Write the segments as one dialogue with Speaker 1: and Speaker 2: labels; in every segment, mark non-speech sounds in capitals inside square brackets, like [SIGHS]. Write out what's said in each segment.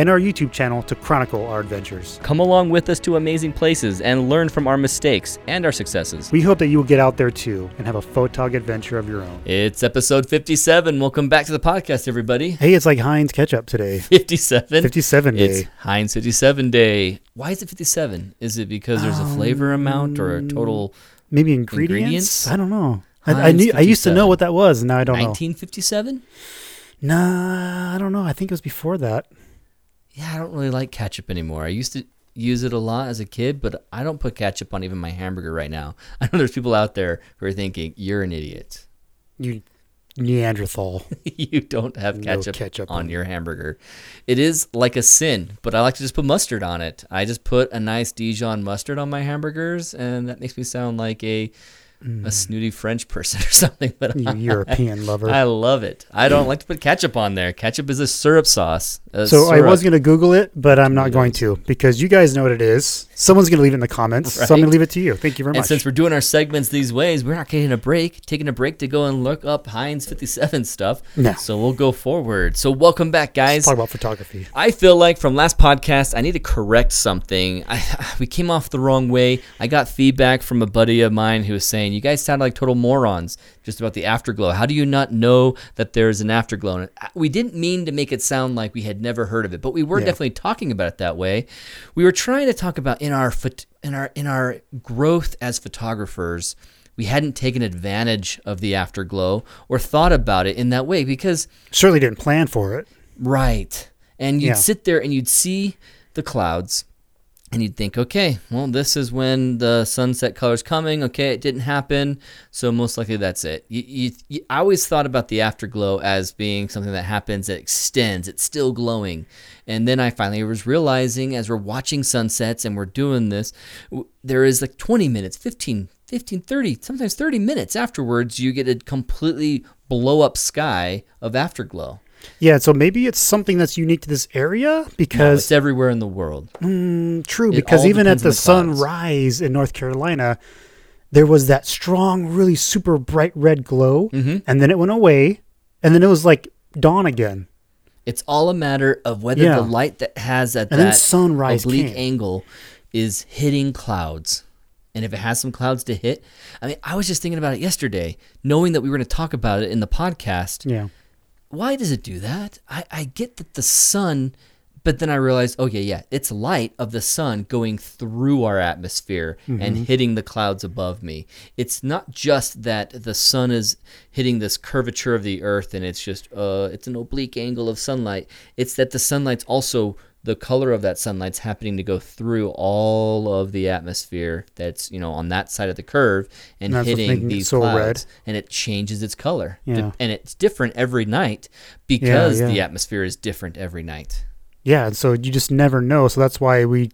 Speaker 1: and our YouTube channel to chronicle our adventures.
Speaker 2: Come along with us to amazing places and learn from our mistakes and our successes.
Speaker 1: We hope that you will get out there too and have a photog adventure of your own.
Speaker 2: It's episode 57. Welcome back to the podcast, everybody.
Speaker 1: Hey, it's like Heinz ketchup today.
Speaker 2: 57? [LAUGHS]
Speaker 1: 57 day.
Speaker 2: It's Heinz 57 day. Why is it 57? Is it because there's a flavor um, amount or a total
Speaker 1: Maybe ingredients?
Speaker 2: Ingredients?
Speaker 1: I don't know. I, I knew I used to know what that was, and now I don't know.
Speaker 2: 1957?
Speaker 1: Nah, I don't know. I think it was before that.
Speaker 2: Yeah, I don't really like ketchup anymore. I used to use it a lot as a kid, but I don't put ketchup on even my hamburger right now. [LAUGHS] I know there's people out there who are thinking, you're an idiot.
Speaker 1: You Neanderthal. [LAUGHS]
Speaker 2: you don't have
Speaker 1: No
Speaker 2: ketchup,
Speaker 1: ketchup
Speaker 2: on
Speaker 1: on
Speaker 2: your hamburger. It is like a sin, but I like to just put mustard on it. I just put a nice Dijon mustard on my hamburgers, and that makes me sound like a a mm. snooty French person [LAUGHS] or something. But
Speaker 1: you
Speaker 2: I,
Speaker 1: European lover.
Speaker 2: I love it. I don't [CLEARS THROAT] like to put ketchup on there. Ketchup is a syrup sauce. A
Speaker 1: So I was going to Google it, but I'm not going to because you guys know what it is. Someone's going to leave it in the comments. So I'm going to leave it to you. Thank you very
Speaker 2: And
Speaker 1: much.
Speaker 2: since we're doing our segments these ways, we're not getting a break, taking a break to go and look up Heinz 57 stuff.
Speaker 1: No.
Speaker 2: So we'll go forward. So welcome back, guys.
Speaker 1: Talk about photography.
Speaker 2: I feel like from last podcast, I need to correct something. I, [SIGHS] we came off the wrong way. I got feedback from a buddy of mine who was saying, You guys sound like total morons just about the afterglow. How do you not know that there's an afterglow? And we didn't mean to make it sound like we had never heard of it, but we were
Speaker 1: Yeah.
Speaker 2: definitely talking about it that way. We were trying to talk about in our in our in our growth as photographers, we hadn't taken advantage of the afterglow or thought about it in that way because
Speaker 1: Certainly didn't plan for it.
Speaker 2: Right. And you'd
Speaker 1: Yeah.
Speaker 2: sit there and you'd see the clouds and you'd think, okay, well, this is when the sunset color's coming. Okay, it didn't happen. So most likely that's it. You, you, you, I always thought about the afterglow as being something that happens, that extends, it's still glowing. And then I finally was realizing as we're watching sunsets and we're doing this, there is like 20 minutes, 15, 15, 30, sometimes 30 minutes afterwards, you get a completely blow up sky of afterglow.
Speaker 1: Yeah, so maybe it's something that's unique to this area
Speaker 2: No,
Speaker 1: because
Speaker 2: it's everywhere in the world.
Speaker 1: Mm, true.
Speaker 2: It
Speaker 1: Because even at the,
Speaker 2: the
Speaker 1: sunrise in North Carolina, there was that strong, really super bright red glow,
Speaker 2: Mhm.
Speaker 1: and then it went away, and then it was like dawn again.
Speaker 2: It's all a matter of whether
Speaker 1: Yeah.
Speaker 2: the light that has at
Speaker 1: And
Speaker 2: that
Speaker 1: sunrise
Speaker 2: oblique
Speaker 1: came.
Speaker 2: angle is hitting clouds. And if it has some clouds to hit, I mean, I was just thinking about it yesterday, knowing that we were going to talk about it in the podcast.
Speaker 1: Yeah.
Speaker 2: Why does it do that? I, I get that the sun, but then I realized, okay, yeah, yeah, it's light of the sun going through our atmosphere and
Speaker 1: Mm-hmm.
Speaker 2: hitting the clouds above me. It's not just that the sun is hitting this curvature of the earth and it's just uh it's an oblique angle of sunlight. It's that the sunlight's also the color of that sunlight's happening to go through all of the atmosphere that's you know on that side of the curve and
Speaker 1: what's
Speaker 2: hitting these
Speaker 1: so red.
Speaker 2: clouds and it changes its color
Speaker 1: Yeah.
Speaker 2: and it's different every night because
Speaker 1: yeah.
Speaker 2: the atmosphere is different every night
Speaker 1: Yeah, and so you just never know. So that's why we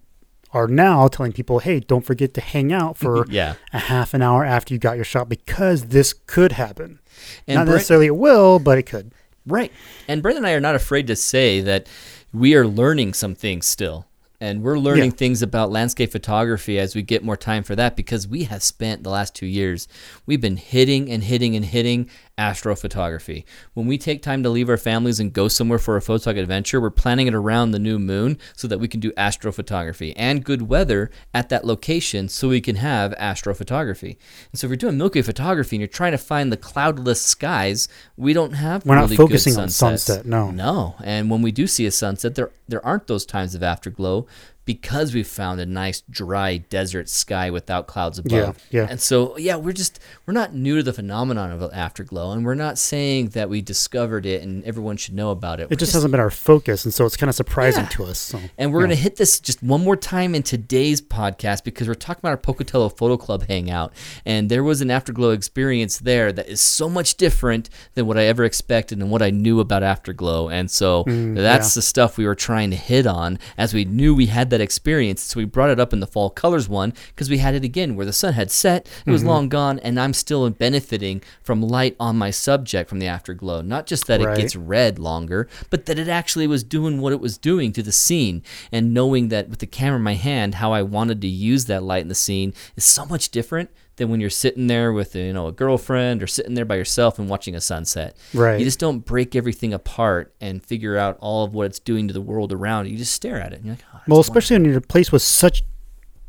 Speaker 1: are now telling people, hey, don't forget to hang out for [LAUGHS]
Speaker 2: yeah
Speaker 1: a half an hour after you got your shot because this could happen.
Speaker 2: and
Speaker 1: Not
Speaker 2: Brent-
Speaker 1: necessarily it will, but it could.
Speaker 2: right and Brent and I are not afraid to say that we are learning some things still and we're learning
Speaker 1: Yeah.
Speaker 2: things about landscape photography as we get more time for that because we have spent the last two years we've been hitting and hitting and hitting astrophotography when we take time to leave our families and go somewhere for a photog adventure we're planning it around the new moon so that we can do astrophotography and good weather at that location so we can have astrophotography and so if you're doing milky Way photography and you're trying to find the cloudless skies we don't have
Speaker 1: We're not
Speaker 2: really good
Speaker 1: focusing on
Speaker 2: sunsets.
Speaker 1: sunset, no.
Speaker 2: No, and when we do see a sunset, there there aren't those times of afterglow because we found a nice dry desert sky without clouds above.
Speaker 1: Yeah, yeah.
Speaker 2: And so, yeah, we're just we're not new to the phenomenon of afterglow, and we're not saying that we discovered it and everyone should know about it.
Speaker 1: It
Speaker 2: We're
Speaker 1: just hasn't been our focus, and so it's kind of surprising
Speaker 2: Yeah.
Speaker 1: to us. So.
Speaker 2: and we're going to hit this just one more time in today's podcast because we're talking about our Pocatello Photo Club hangout. And there was an afterglow experience there that is so much different than what I ever expected and what I knew about afterglow. And so mm, that's the stuff we were trying to hit on as we knew we had that experience. So we brought it up in the fall colors one because we had it again where the sun had set, it was mm-hmm. long gone, and I'm still benefiting from light on my subject from the afterglow. Not just that
Speaker 1: Right.
Speaker 2: it gets red longer, but that it actually was doing what it was doing to the scene. And knowing that with the camera in my hand, how I wanted to use that light in the scene is so much different than when you're sitting there with you know a girlfriend or sitting there by yourself and watching a sunset.
Speaker 1: Right.
Speaker 2: You just don't break everything apart and figure out all of what it's doing to the world around you. You just stare at it. And you're like, oh,
Speaker 1: Well,
Speaker 2: wonderful."
Speaker 1: especially when you're in a place with such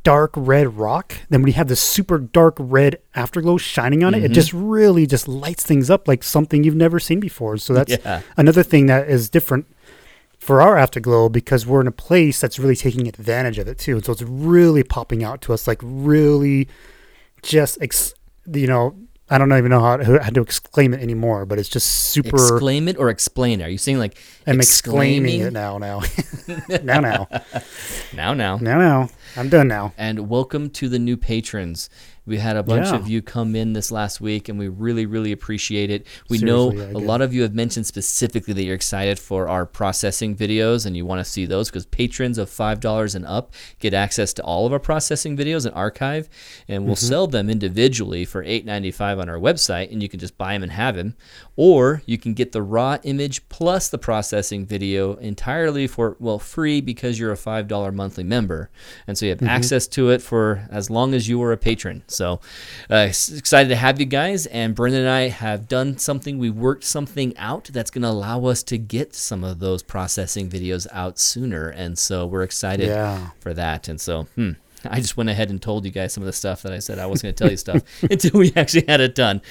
Speaker 1: dark red rock, then when you have this super dark red afterglow shining on it,
Speaker 2: Mm-hmm.
Speaker 1: it just really just lights things up like something you've never seen before. So that's
Speaker 2: Yeah.
Speaker 1: another thing that is different for our afterglow because we're in a place that's really taking advantage of it too. And so it's really popping out to us, like really just, ex- you know, I don't even know how to, how to exclaim it anymore, but it's just super.
Speaker 2: exclaim it or explain it. Are you saying like
Speaker 1: I'm exclaiming
Speaker 2: exclaiming
Speaker 1: it now, now, [LAUGHS] [LAUGHS] now, now,
Speaker 2: now, now?
Speaker 1: now, now. I'm done now.
Speaker 2: and welcome to the new patrons. We had a bunch
Speaker 1: Yeah.
Speaker 2: of you come in this last week, and we really, really appreciate it. We know
Speaker 1: Seriously, yeah,
Speaker 2: a lot of you have mentioned specifically that you're excited for our processing videos and you want to see those because patrons of $5 and up get access to all of our processing videos and archive, and we'll
Speaker 1: Mm-hmm.
Speaker 2: sell them individually for $8.95 on our website, and you can just buy them and have them. Or you can get the raw image plus the processing video entirely for, well, free because you're a $5 monthly member. And so you have
Speaker 1: Mm-hmm.
Speaker 2: access to it for as long as you are a patron. So uh, excited to have you guys. And Brendan and I have done something. We worked something out that's going to allow us to get some of those processing videos out sooner. And so we're excited
Speaker 1: Yeah.
Speaker 2: for that. And so, hmm. [LAUGHS] I just went ahead and told you guys some of the stuff that I said I was going to tell you stuff [LAUGHS] until we actually had it done.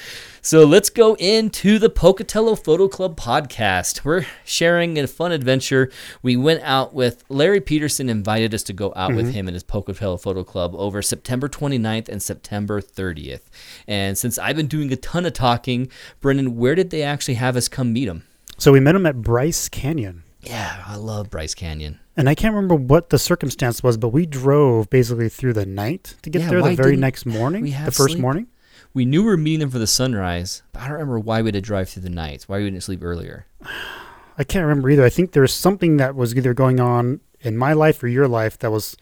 Speaker 2: So let's go into the Pocatello Photo Club podcast. We're sharing a fun adventure. We went out with Larry Peterson, invited us to go out with mm-hmm. him and his Pocatello Photo Club over September 29th and September 30th. And since I've been doing a ton of talking, Brendan, where did they actually have us come meet him?
Speaker 1: So we met him at Bryce Canyon.
Speaker 2: Yeah, I love Bryce Canyon.
Speaker 1: And I can't remember what the circumstance was, but we drove basically through the night to get
Speaker 2: Yeah,
Speaker 1: there the very next morning, the first
Speaker 2: sleep?
Speaker 1: morning.
Speaker 2: We knew we were meeting them for the sunrise, but I don't remember why we had to drive through the night. Why we didn't sleep earlier.
Speaker 1: I can't remember either. I think there's something that was either going on in my life or your life that was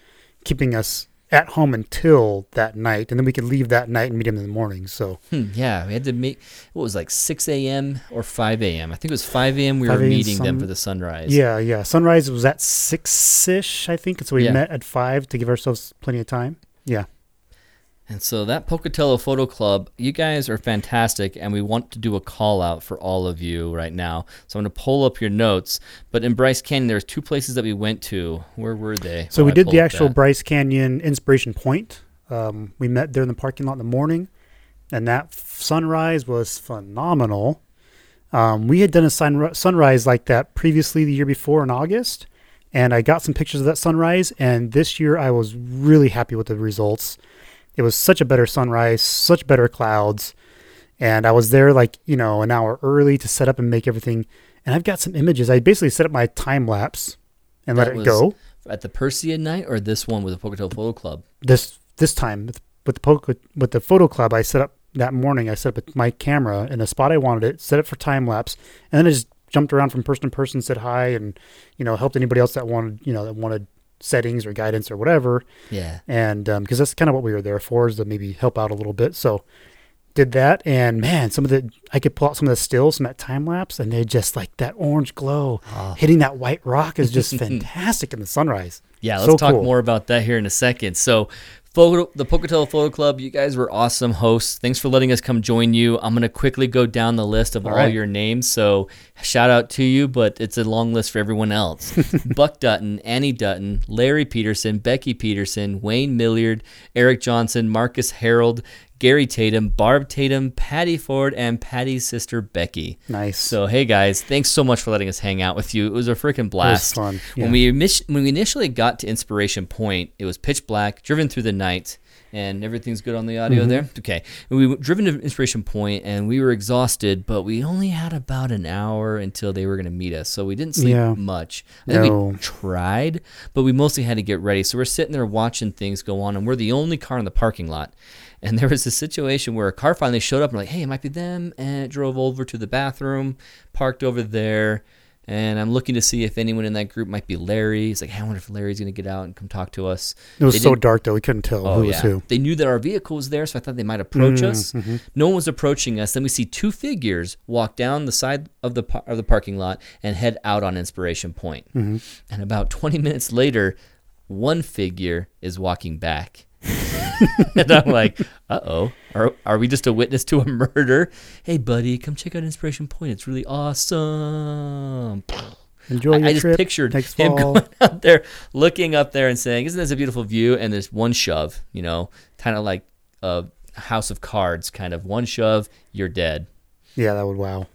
Speaker 1: keeping us at home until that night, and then we could leave that night and meet him in the morning. So
Speaker 2: Hmm, yeah, we had to meet. What was like 6 a.m. or 5 a.m. I think it was 5 a.m. We
Speaker 1: 5
Speaker 2: were meeting them for the sunrise.
Speaker 1: yeah, yeah. Sunrise was at six ish, I think. So we
Speaker 2: Yeah.
Speaker 1: met at five to give ourselves plenty of time. Yeah.
Speaker 2: And so that Pocatello Photo Club, you guys are fantastic, and we want to do a call out for all of you right now. So I'm going to pull up your notes. But in Bryce Canyon, there's two places that we went to. Where were they?
Speaker 1: So we did the actual
Speaker 2: that.
Speaker 1: Bryce Canyon Inspiration Point. Um, we met there in the parking lot in the morning, and that f- sunrise was phenomenal. Um, we had done a sun- sunrise like that previously the year before in August, and I got some pictures of that sunrise. And this year, I was really happy with the results. It was such a better sunrise, such better clouds, and I was there like you know an hour early to set up and make everything. And I've got some images. I basically set up my time lapse and let it go.
Speaker 2: At the Perseid night or this one with the Pocatello Photo Club?
Speaker 1: this this time with, with the poke with the photo club I set up that morning I set up my camera in the spot I wanted it set it for time lapse and then I just jumped around from person to person said hi and you know helped anybody else that wanted you know that wanted settings or guidance or whatever
Speaker 2: Yeah.
Speaker 1: and um, because that's kind of what we were there for is to maybe help out a little bit so did that and man some of the I could pull out some of the stills from that time lapse and they just like that orange glow
Speaker 2: Oh.
Speaker 1: hitting that white rock is just [LAUGHS] fantastic in the sunrise
Speaker 2: Yeah, let's
Speaker 1: So
Speaker 2: talk
Speaker 1: cool.
Speaker 2: more about that here in a second. So, photo, the Pocatello Photo Club, you guys were awesome hosts. Thanks for letting us come join you. I'm going to quickly go down the list of all,
Speaker 1: All right.
Speaker 2: your names. So, shout out to you, but it's a long list for everyone else [LAUGHS] Buck Dutton, Annie Dutton, Larry Peterson, Becky Peterson, Wayne Milliard, Eric Johnson, Marcus Harold, Gary Tatum, Barb Tatum, Patty Ford, and Patty's sister Becky.
Speaker 1: Nice.
Speaker 2: So hey guys, thanks so much for letting us hang out with you. It was a freaking blast.
Speaker 1: fun, yeah.
Speaker 2: When we when we initially got to Inspiration Point, it was pitch black, driven through the night, and everything's good on the audio
Speaker 1: Mm-hmm.
Speaker 2: there. Okay, and we were driven to Inspiration Point, and we were exhausted, but we only had about an hour until they were going to meet us, so we didn't sleep
Speaker 1: Yeah.
Speaker 2: much. I think
Speaker 1: No.
Speaker 2: we tried, but we mostly had to get ready. So we're sitting there watching things go on, and we're the only car in the parking lot. And there was a situation where a car finally showed up and like, hey, it might be them, and it drove over to the bathroom, parked over there, and I'm looking to see if anyone in that group might be Larry. He's like, hey, I wonder if Larry's gonna get out and come talk to us.
Speaker 1: it was
Speaker 2: They
Speaker 1: so dark though we couldn't tell
Speaker 2: Oh
Speaker 1: who was who.
Speaker 2: they knew that our vehicle was there, so I thought they might approach
Speaker 1: Mm,
Speaker 2: us.
Speaker 1: mm-hmm.
Speaker 2: No one was approaching us. Then we see two figures walk down the side of the par- of the parking lot and head out on Inspiration Point.
Speaker 1: Mm-hmm.
Speaker 2: And about 20 minutes later, one figure is walking back. [LAUGHS] and I'm like, uh oh, are, are we just a witness to a murder? Hey, buddy, come check out Inspiration Point. It's really awesome.
Speaker 1: Enjoy
Speaker 2: I,
Speaker 1: your
Speaker 2: I just
Speaker 1: trip
Speaker 2: pictured
Speaker 1: next
Speaker 2: him
Speaker 1: fall.
Speaker 2: going [LAUGHS] out there, looking up there and saying, "Isn't this a beautiful view?" And there's one shove, you know, kind of like a house of cards, kind of one shove, you're dead.
Speaker 1: Yeah, that would wow.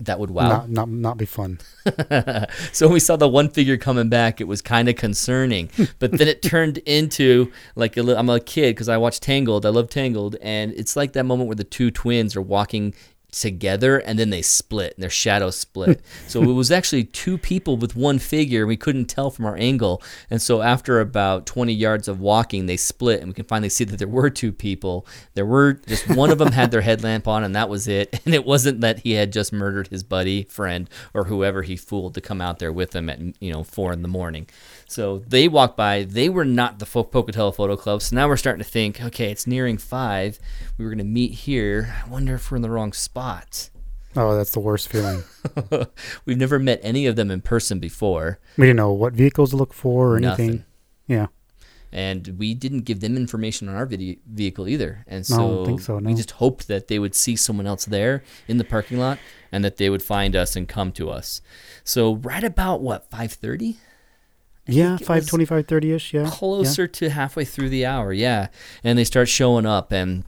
Speaker 2: That would wow.
Speaker 1: Not not not be fun. [LAUGHS]
Speaker 2: so when we saw the one figure coming back, it was kind of concerning. [LAUGHS] But then it turned into like a I'm a kid because I watched Tangled. I love Tangled, and it's like that moment where the two twins are walking together and then they split and their shadows split. [LAUGHS] so it was actually two people with one figure. We couldn't tell from our angle, and so after about 20 yards of walking, they split, and we can finally see that there were two people. There were just one of them had their headlamp on, and that was it. [LAUGHS] And it wasn't that he had just murdered his buddy, friend, or whoever he fooled to come out there with him at you know four in the morning. So they walked by. They were not the Pocatello Photo Club. So now we're starting to think, okay, it's nearing five. We were going to meet here. I wonder if we're in the wrong spot.
Speaker 1: Oh, that's the worst feeling. [LAUGHS]
Speaker 2: We've never met any of them in person before.
Speaker 1: We didn't know what vehicles to look for or anything. Yeah.
Speaker 2: and we didn't give them information on our video, vehicle either. And
Speaker 1: No, I
Speaker 2: so,
Speaker 1: don't think so,
Speaker 2: we just hoped that they would see someone else there in the parking lot and that they would find us and come to us. So right about what 5:30,
Speaker 1: Yeah,
Speaker 2: think it
Speaker 1: five
Speaker 2: was
Speaker 1: twenty five thirty ish. Yeah.
Speaker 2: closer to halfway through the hour, yeah. And they start showing up and.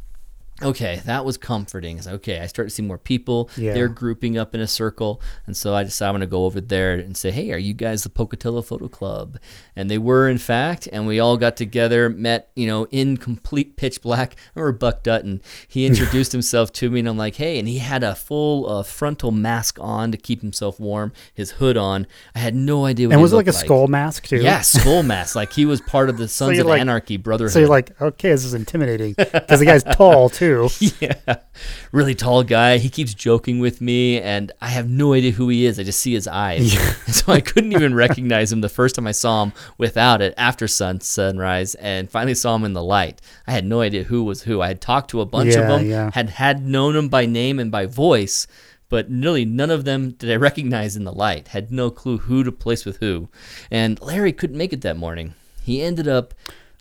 Speaker 2: Okay, that was comforting. Okay. I start to see more people.
Speaker 1: Yeah.
Speaker 2: They're grouping up in a circle, and so I decided I'm going to go over there and say, "Hey, are you guys the Pocatello Photo Club?" And they were, in fact, and we all got together, met, you know, in complete pitch black. I remember Buck Dutton. He [LAUGHS] introduced himself to me, and I'm like, "Hey," and he had a full uh, frontal mask on to keep himself warm, his hood on. I had no idea what
Speaker 1: And
Speaker 2: he
Speaker 1: was it like a
Speaker 2: looked
Speaker 1: skull mask too?
Speaker 2: Yeah, skull mask. Like he was part of the [LAUGHS] Sons
Speaker 1: you're
Speaker 2: of
Speaker 1: like-
Speaker 2: Anarchy Brotherhood.
Speaker 1: So you're like, okay, this is intimidating because the guy's tall too. [LAUGHS] [LAUGHS]
Speaker 2: yeah, really tall guy. He keeps joking with me, and I have no idea who he is. I just see his eyes, [LAUGHS] and so I couldn't even recognize him the first time I saw him without it after sun sunrise, and finally saw him in the light. I had no idea who was who. I had talked to a bunch of them,
Speaker 1: yeah.
Speaker 2: had had known them by name and by voice. But nearly none of them did I recognize in the light. Had no clue who to place with who. And Larry couldn't make it that morning. He ended up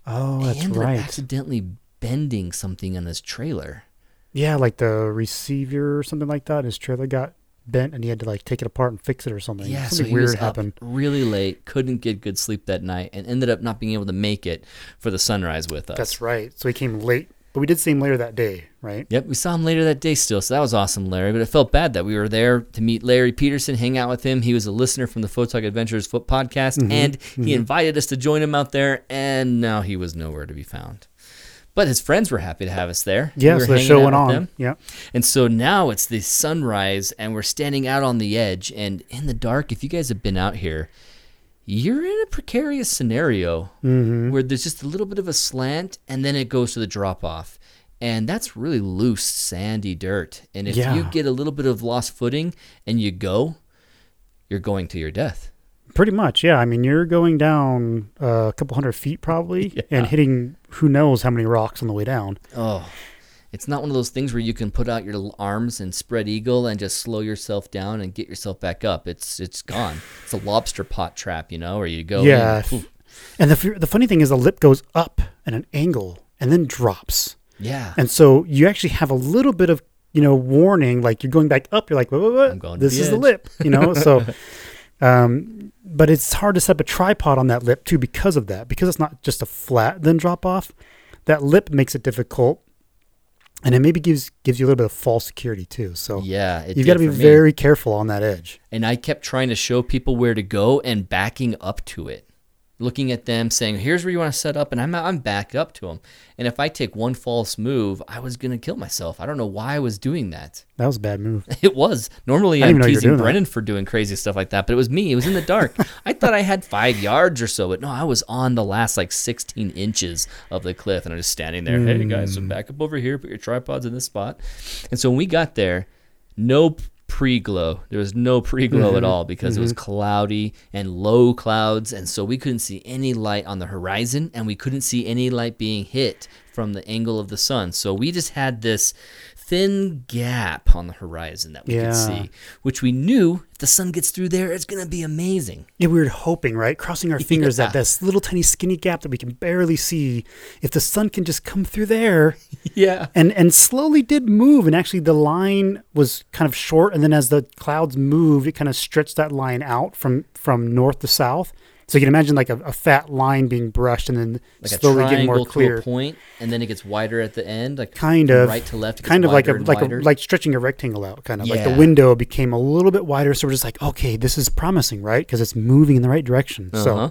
Speaker 1: Oh,
Speaker 2: he
Speaker 1: that's
Speaker 2: ended
Speaker 1: right.
Speaker 2: up accidentally bending something on his trailer.
Speaker 1: Yeah, like the receiver or something like that. His trailer got bent and he had to like take it apart and fix it or something.
Speaker 2: Yeah, so
Speaker 1: something
Speaker 2: he
Speaker 1: weird happened.
Speaker 2: really late, couldn't get good sleep that night, and ended up not being able to make it for the sunrise with us.
Speaker 1: That's right. So he came late, but we did see him later that day, right?
Speaker 2: Yep, we saw him later that day still, so that was awesome, Larry. But it felt bad that we were there to meet Larry Peterson, hang out with him. He was a listener from the Photog Adventures Foot podcast,
Speaker 1: Mm-hmm,
Speaker 2: and he invited us to join him out there, and now he was nowhere to be found. But his friends were happy to have us there.
Speaker 1: Yeah,
Speaker 2: We
Speaker 1: so the show went on.
Speaker 2: them.
Speaker 1: Yeah.
Speaker 2: And so now it's the sunrise, and we're standing out on the edge. And in the dark, if you guys have been out here, you're in a precarious scenario
Speaker 1: Mm-hmm.
Speaker 2: where there's just a little bit of a slant, and then it goes to the drop off. And that's really loose, sandy dirt. And if you get a little bit of lost footing and you go, you're going to your death.
Speaker 1: Pretty much, yeah. I mean, you're going down uh, a couple hundred feet probably [LAUGHS]
Speaker 2: Yeah.
Speaker 1: and hitting who knows how many rocks on the way down.
Speaker 2: Oh, it's not one of those things where you can put out your arms and spread eagle and just slow yourself down and get yourself back up. It's it's gone. It's a lobster pot trap, you know, where you go.
Speaker 1: yeah.
Speaker 2: poof.
Speaker 1: And the, the funny thing is, the lip goes up at an angle and then drops.
Speaker 2: yeah.
Speaker 1: And so you actually have a little bit of, you know, warning, like you're going back up. You're like, what, what, what? This is the lip, you know? So, [LAUGHS] um, but it's hard to set up a tripod on that lip too because of that, because it's not just a flat then drop off. That lip makes it difficult and it maybe gives gives you a little bit of false security too. So
Speaker 2: Yeah,
Speaker 1: you've got to be very careful on that edge.
Speaker 2: And I kept trying to show people where to go and backing up to it. Looking at them saying, here's where you want to set up. And I'm, I'm back up to them. And if I take one false move, I was going to kill myself. I don't know why I was doing that.
Speaker 1: That was a bad move. [LAUGHS]
Speaker 2: It was. Normally I'm
Speaker 1: didn't even know you were
Speaker 2: teasing
Speaker 1: doing that.
Speaker 2: Brendan for doing crazy stuff like that, but it was me. It was in the dark. [LAUGHS] I thought I had five yards or so, but no, I was on the last like 16 inches of the cliff. And I'm just standing there. Hey, guys, so mm. back up over here. Put your tripods in this spot. And so when we got there, no pre-glow. There was no pre-glow
Speaker 1: Mm-hmm.
Speaker 2: at all because it was cloudy and low clouds, and so we couldn't see any light on the horizon, and we couldn't see any light being hit from the angle of the sun. So we just had this thin gap on the horizon that we
Speaker 1: Yeah.
Speaker 2: could see, which we knew if the sun gets through there, it's gonna be amazing.
Speaker 1: Yeah, we were hoping, right? Crossing our [LAUGHS] fingers
Speaker 2: Yeah.
Speaker 1: that this little tiny skinny gap that we can barely see, if the sun can just come through there, [LAUGHS]
Speaker 2: Yeah.
Speaker 1: and and slowly did move, and actually the line was kind of short, and then as the clouds moved, it kind of stretched that line out from from north to south. So you can imagine like a, a fat line being brushed, and then
Speaker 2: Like
Speaker 1: slowly getting more clear.
Speaker 2: point, and then it gets wider at the end, like
Speaker 1: Kind of,
Speaker 2: right to left.
Speaker 1: Kind of like a like
Speaker 2: wider.
Speaker 1: a like stretching a rectangle out, kind of like the window became a little bit wider. So we're just like, okay, this is promising, right? Because it's moving in the right direction. So
Speaker 2: Uh-huh.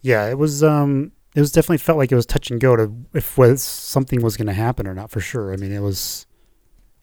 Speaker 1: yeah, it was um it was definitely felt like it was touch and go to if was something was going to happen or not for sure. I mean, it was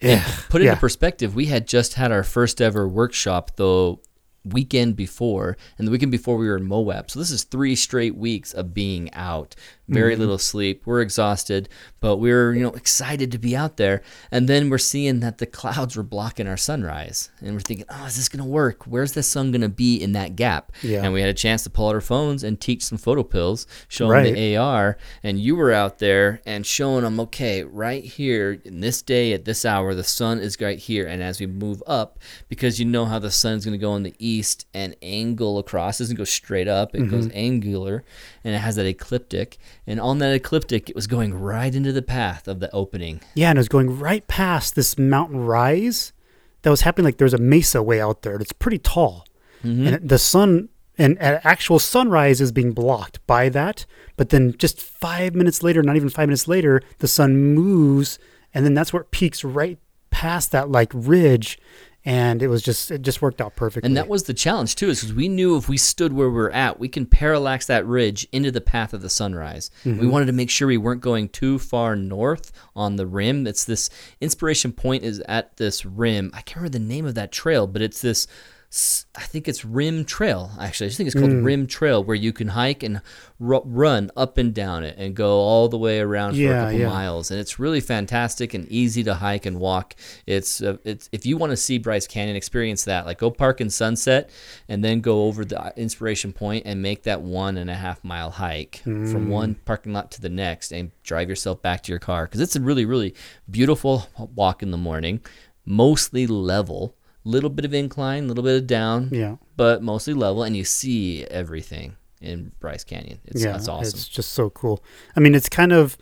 Speaker 2: Yeah. Put it
Speaker 1: Yeah.
Speaker 2: into perspective, we had just had our first ever workshop the weekend before, and the weekend before we were in Moab. So this is three straight weeks of being out. Very
Speaker 1: Mm-hmm.
Speaker 2: little sleep. We're exhausted, but we're you know excited to be out there. And then we're seeing that the clouds were blocking our sunrise, and we're thinking, oh, is this gonna work? Where's the sun gonna be in that gap?
Speaker 1: Yeah.
Speaker 2: And we had a chance to pull out our phones and teach some PhotoPills, showing
Speaker 1: Right.
Speaker 2: the AR, and you were out there and showing them, okay, right here in this day at this hour, the sun is right here, and as we move up, because you know how the sun's going to go in the east and angle across, it doesn't go straight up, it goes angular, and it has that ecliptic, and on that ecliptic, it was going right into the path of the opening.
Speaker 1: yeah, and it was going right past this mountain rise that was happening. Like there's a mesa way out there. It's pretty tall,
Speaker 2: Mm-hmm.
Speaker 1: and the sun and actual sunrise is being blocked by that. But then just five minutes later, not even five minutes later, the sun moves, and then that's where it peaks right past that like ridge. And it was just it just worked out perfectly.
Speaker 2: And that was the challenge too, is because we knew if we stood where we're at, we can parallax that ridge into the path of the sunrise. We mm-hmm. wanted to make sure we weren't going too far north on the rim. It's this inspiration point is at this rim. I can't remember the name of that trail, but it's this. I think it's Rim Trail. Actually, I just think it's called Rim Trail, where you can hike and ru- run up and down it and go all the way around for
Speaker 1: Yeah,
Speaker 2: a couple
Speaker 1: yeah.
Speaker 2: miles. And it's really fantastic and easy to hike and walk. It's uh, it's if you want to see Bryce Canyon, experience that. Like go park in Sunset and then go over the uh, Inspiration Point and make that one and a half mile hike from one parking lot to the next and drive yourself back to your car because it's a really really beautiful walk in the morning, mostly level. Little bit of incline, little bit of down,
Speaker 1: yeah.
Speaker 2: but mostly level, and you see everything in Bryce Canyon. It's,
Speaker 1: yeah,
Speaker 2: it's awesome.
Speaker 1: It's just so cool. I mean, it's kind of,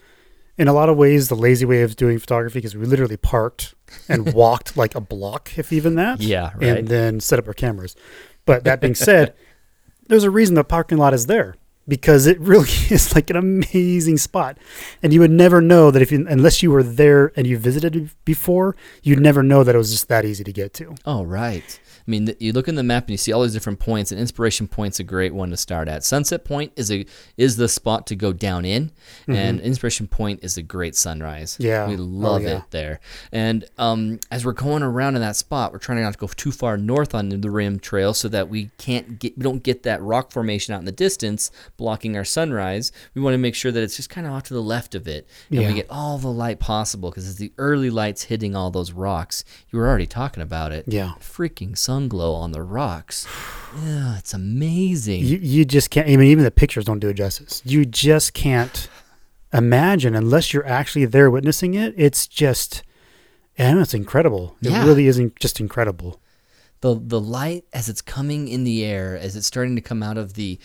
Speaker 1: in a lot of ways, the lazy way of doing photography because we literally parked and [LAUGHS] walked like a block, if even that.
Speaker 2: Yeah, right.
Speaker 1: And then set up our cameras. But that being said, [LAUGHS] there's a reason the parking lot is there because it really [LAUGHS] is like an amazing spot. And you would never know that if you, unless you were there and you visited before, you'd never know that it was just that easy to get to.
Speaker 2: Oh, right. I mean, you look in the map and you see all these different points, and Inspiration Point's a great one to start at. Sunset Point is a is the spot to go down in, and Inspiration Point is a great sunrise.
Speaker 1: Mm-hmm. Yeah.
Speaker 2: we
Speaker 1: Oh,
Speaker 2: love
Speaker 1: yeah.
Speaker 2: it there. And um, as we're going around in that spot, we're trying not to go too far north on the rim trail so that we can't get we don't get that rock formation out in the distance blocking our sunrise. We want to make sure that it's just kind of off to the left of it, and
Speaker 1: Yeah.
Speaker 2: we get all the light possible because it's the early lights hitting all those rocks. You were already talking about it
Speaker 1: Yeah.
Speaker 2: freaking sun glow on the rocks. [SIGHS] Yeah, it's amazing.
Speaker 1: You, you just can't, I mean, even the pictures don't do it justice. You just can't imagine unless you're actually there witnessing it. It's just, and it's incredible. It
Speaker 2: Yeah.
Speaker 1: really is in- just incredible.
Speaker 2: the the light as it's coming in the air, as it's starting to come out of the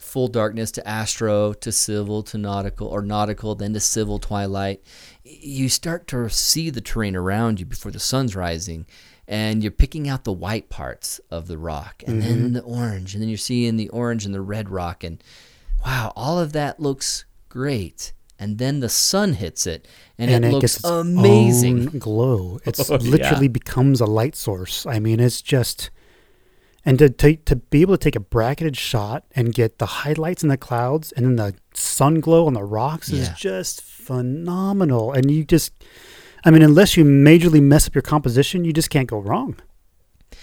Speaker 2: full darkness to astro to civil to nautical or nautical then to civil twilight you start to see the terrain around you before the sun's rising and you're picking out the white parts of the rock and then mm-hmm. the orange and then you're seeing the orange and the red rock and wow all of that looks great and then the sun hits it, and,
Speaker 1: and
Speaker 2: it,
Speaker 1: it,
Speaker 2: looks amazing.
Speaker 1: glow. [LAUGHS] It's
Speaker 2: Oh, yeah.
Speaker 1: literally becomes a light source. I mean, it's just and to, to to be able to take a bracketed shot and get the highlights in the clouds and then the sun glow on the rocks is just phenomenal. And you just, I mean, unless you majorly mess up your composition, you just can't go wrong.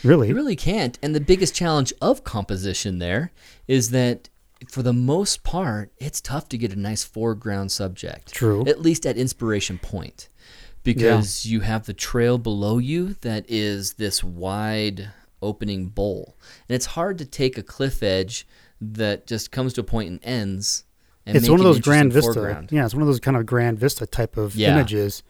Speaker 1: Really,
Speaker 2: You really can't. And the biggest challenge of composition there is that for the most part, it's tough to get a nice foreground subject.
Speaker 1: True.
Speaker 2: At least at inspiration point. Because you have the trail below you that is this wide opening bowl. And it's hard to take a cliff edge that just comes to a point and ends. And
Speaker 1: it's one of those grand vista.
Speaker 2: foreground.
Speaker 1: Yeah, it's one of those kind of grand vista type of
Speaker 2: Yeah.
Speaker 1: images.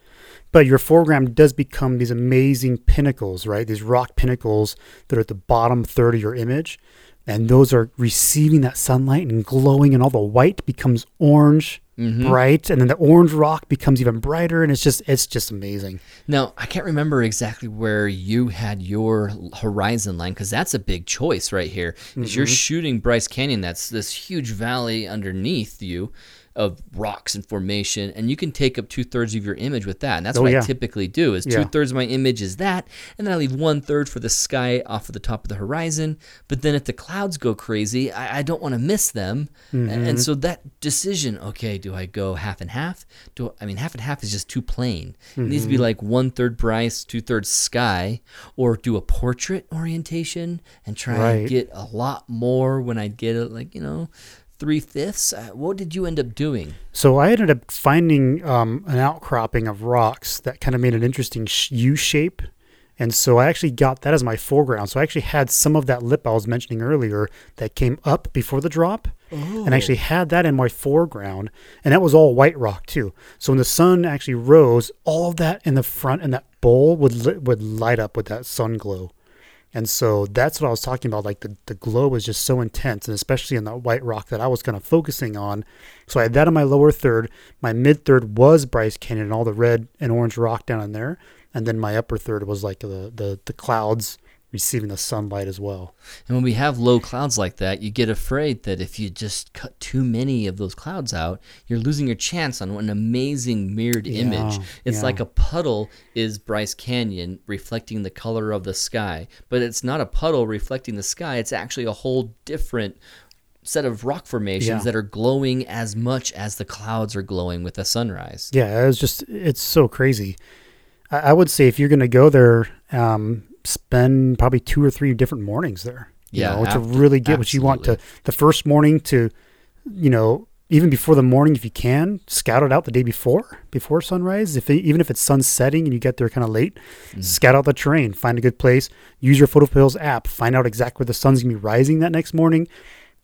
Speaker 1: But your foreground does become these amazing pinnacles, right? These rock pinnacles that are at the bottom third of your image. And those are receiving that sunlight and glowing, and all the white becomes orange,
Speaker 2: Mm-hmm.
Speaker 1: bright, and then the orange rock becomes even brighter, and it's just it's just amazing.
Speaker 2: Now, I can't remember exactly where you had your horizon line because that's a big choice right here. Is you're shooting Bryce Canyon, that's this huge valley underneath you of rocks and formation, and you can take up two thirds of your image with that. And that's
Speaker 1: Oh,
Speaker 2: what
Speaker 1: yeah.
Speaker 2: I typically do. Is
Speaker 1: Yeah.
Speaker 2: two thirds of my image is that, and then I leave one third for the sky off of the top of the horizon. But then if the clouds go crazy, I, I don't want to miss them, and, mm-hmm. and so that decision, okay, do I go half and half? Do I mean half and half is just too plain? It needs to be mm-hmm. like one third Bryce, two thirds sky, or do a portrait orientation and try and get a lot more when I get it like you know three fifths. Uh, what did you end up doing?
Speaker 1: So I ended up finding um, an outcropping of rocks that kind of made an interesting U shape. And so I actually got that as my foreground. So I actually had some of that lip I was mentioning earlier that came up before the drop. And I actually had that in my foreground. And that was all white rock too. So when the sun actually rose, all of that in the front and that bowl would, li- would light up with that sun glow. And so that's what I was talking about. Like the, the glow was just so intense, and especially in that white rock that I was kind of focusing on. So I had that in my lower third. My mid third was Bryce Canyon and all the red and orange rock down in there. And then my upper third was like the, the, the clouds receiving the sunlight as well.
Speaker 2: And when we have low clouds like that, you get afraid that if you just cut too many of those clouds out, you're losing your chance on an amazing mirrored image. It's
Speaker 1: yeah.
Speaker 2: like a puddle is Bryce Canyon reflecting the color of the sky, but it's not a puddle reflecting the sky. It's actually a whole different set of rock formations
Speaker 1: Yeah.
Speaker 2: that are glowing as much as the clouds are glowing with the sunrise.
Speaker 1: Yeah, it was just, it's so crazy. I, I would say if you're going to go there, um, spend probably two or three different mornings there. You
Speaker 2: Yeah,
Speaker 1: know, to really get what you want to the first morning to, you know, even before the morning if you can, scout it out the day before, before sunrise. If it, even if it's sun setting and you get there kind of late, scout out the terrain, find a good place, use your PhotoPills app, find out exactly where the sun's gonna be rising that next morning.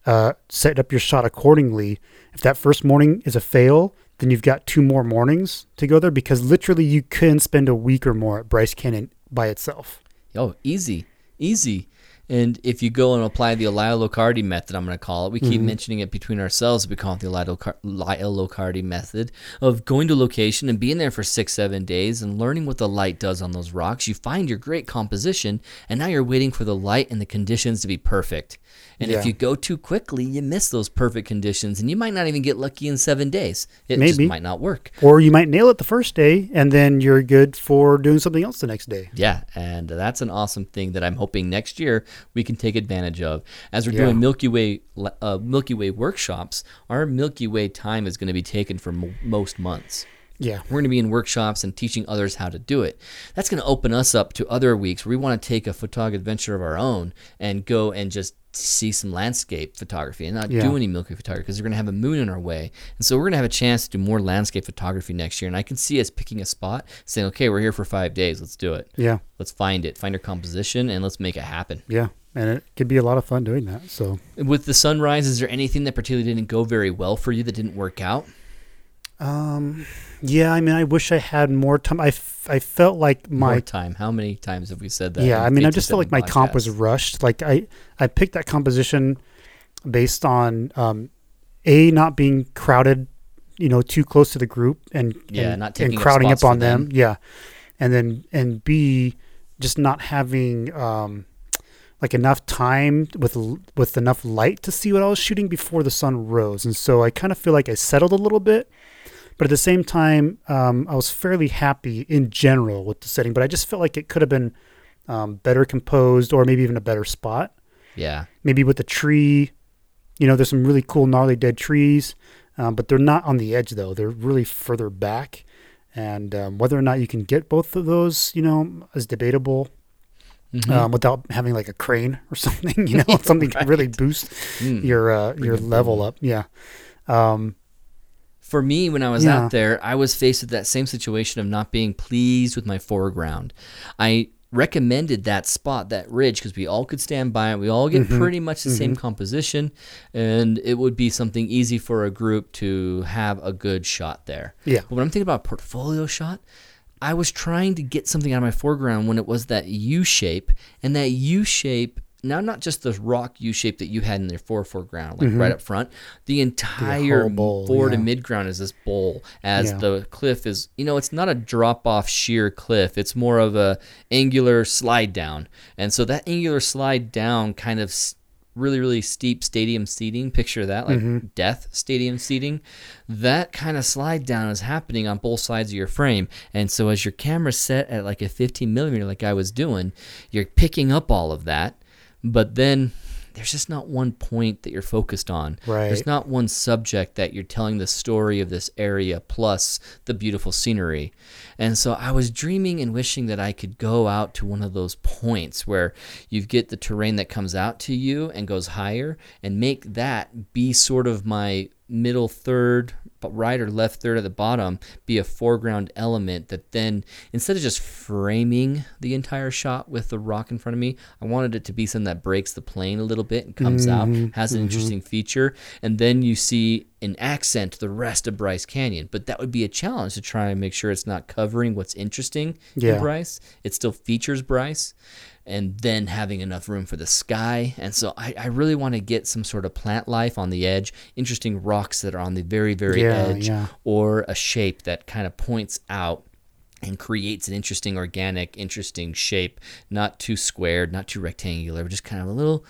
Speaker 1: Uh, set up your shot accordingly. If that first morning is a fail, then you've got two more mornings to go there because literally you can spend a week or more at Bryce Canyon by itself.
Speaker 2: Oh, easy, easy. And if you go and apply the Lyle Locardi method, I'm going to call it. We keep mm-hmm. mentioning it between ourselves. We call it the Lyle Locardi method of going to location and being there for six, seven days and learning what the light does on those rocks. You find your great composition, and now you're waiting for the light and the conditions to be perfect. And if you go too quickly, you miss those perfect conditions, and you might not even get lucky in seven days. It just
Speaker 1: Maybe.
Speaker 2: might not work.
Speaker 1: Or you might nail it the first day and then you're good for doing something else the next day.
Speaker 2: Yeah, and that's an awesome thing that I'm hoping next year we can take advantage of. As we're
Speaker 1: Yeah.
Speaker 2: doing Milky Way uh, Milky Way workshops, our Milky Way time is going to be taken for mo- most months.
Speaker 1: Yeah.
Speaker 2: We're going to be in workshops and teaching others how to do it. That's going to open us up to other weeks where we want to take a photog adventure of our own and go and just see some landscape photography and not
Speaker 1: Yeah.
Speaker 2: do any Milky Way photography because we're going to have a moon in our way. And so we're going to have a chance to do more landscape photography next year. And I can see us picking a spot, saying, okay, we're here for five days. Let's do it.
Speaker 1: Yeah.
Speaker 2: Let's find it, find our composition, and let's make it happen.
Speaker 1: Yeah. And it could be a lot of fun doing that. So,
Speaker 2: With the sunrise, is there anything that particularly didn't go very well for you that didn't work out?
Speaker 1: Um, yeah, I mean, I wish I had more time. I, f- I felt like
Speaker 2: More
Speaker 1: my,
Speaker 2: time. How many times have we said that?
Speaker 1: yeah, I mean, I just felt like
Speaker 2: 57
Speaker 1: my comp was rushed. Like I, I picked that composition based on, um, a not being crowded, you know, too close to the group and,
Speaker 2: Yeah,
Speaker 1: and,
Speaker 2: not
Speaker 1: and
Speaker 2: taking up
Speaker 1: crowding up on them.
Speaker 2: them.
Speaker 1: Yeah. And then, and B, just not having, um, like enough time with with enough light to see what I was shooting before the sun rose, and so I kind of feel like I settled a little bit. But at the same time, um, I was fairly happy in general with the setting. But I just felt like it could have been um, better composed, or maybe even a better spot.
Speaker 2: Yeah.
Speaker 1: Maybe with the tree, you know, there's some really cool gnarly dead trees, um, but they're not on the edge though. They're really further back, and um, whether or not you can get both of those, you know, is debatable.
Speaker 2: Mhm.
Speaker 1: Um, without having like a crane or [LAUGHS] something, you know, something to really boost
Speaker 2: Mm.
Speaker 1: your uh, your level up. Yeah. Um,
Speaker 2: For me, when I was
Speaker 1: Yeah.
Speaker 2: out there, I was faced with that same situation of not being pleased with my foreground. I recommended that spot, that ridge, because we all could stand by it. We all get
Speaker 1: Mhm.
Speaker 2: pretty much the same composition, and it would be something easy for a group to have a good shot there.
Speaker 1: yeah.
Speaker 2: But when I'm thinking about a portfolio shot, I was trying to get something out of my foreground when it was that U shape, and that U shape. Now, not just the rock U shape that you had in your fore foreground, like right up front. The entire
Speaker 1: bowl,
Speaker 2: forward
Speaker 1: yeah.
Speaker 2: and mid ground is this bowl, as
Speaker 1: Yeah.
Speaker 2: the cliff is. You know, it's not a drop off sheer cliff. It's more of a angular slide down, and so that angular slide down kind of really really steep stadium seating. Picture that, like death stadium seating. That kind of slide down is happening on both sides of your frame, and so as your camera's set at like a 15 millimeter, like I was doing, you're picking up all of that, but then. There's just not one point that you're focused on.
Speaker 1: Right.
Speaker 2: There's not one subject that you're telling the story of this area plus the beautiful scenery. And so I was dreaming and wishing that I could go out to one of those points where you get the terrain that comes out to you and goes higher and make that be sort of my middle third, right or left third at the bottom be a foreground element that then instead of just framing the entire shot with the rock in front of me, I wanted it to be something that breaks the plane a little bit and comes out, mm-hmm, has an mm-hmm. interesting feature, and then you see an accent to the rest of Bryce Canyon. But that would be a challenge to try and make sure it's not covering what's interesting
Speaker 1: Yeah.
Speaker 2: in Bryce. It still features Bryce. And then having enough room for the sky. And so I, I really want to get some sort of plant life on the edge, interesting rocks that are on the very, very
Speaker 1: Yeah,
Speaker 2: edge,
Speaker 1: yeah.
Speaker 2: or a shape that kind of points out and creates an interesting organic interesting shape not too squared not too rectangular just kind of a little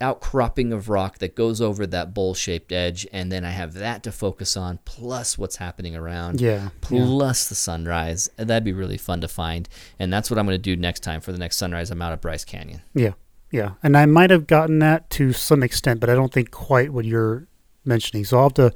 Speaker 2: outcropping of rock that goes over that bowl shaped edge and then i have that to focus on plus what's happening around
Speaker 1: Yeah. yeah.
Speaker 2: plus the sunrise and that'd be really fun to find and that's what i'm going to do next time for the next sunrise i'm out at bryce canyon
Speaker 1: Yeah, yeah, and I might have gotten that to some extent, but I don't think quite what you're mentioning. So I'll have to,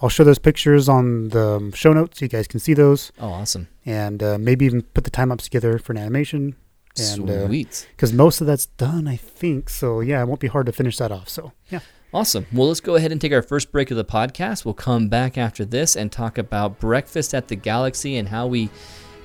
Speaker 1: I'll show those pictures on the um, show notes. So you guys can see those,
Speaker 2: oh awesome
Speaker 1: and uh, maybe even put the time lapse together for an animation. And uh,
Speaker 2: sweet
Speaker 1: because most of that's done, I think. So yeah, it won't be hard to finish that off. So yeah,
Speaker 2: Awesome. Well, let's go ahead and take our first break of the podcast. We'll come back after this and talk about breakfast at the Galaxy and how we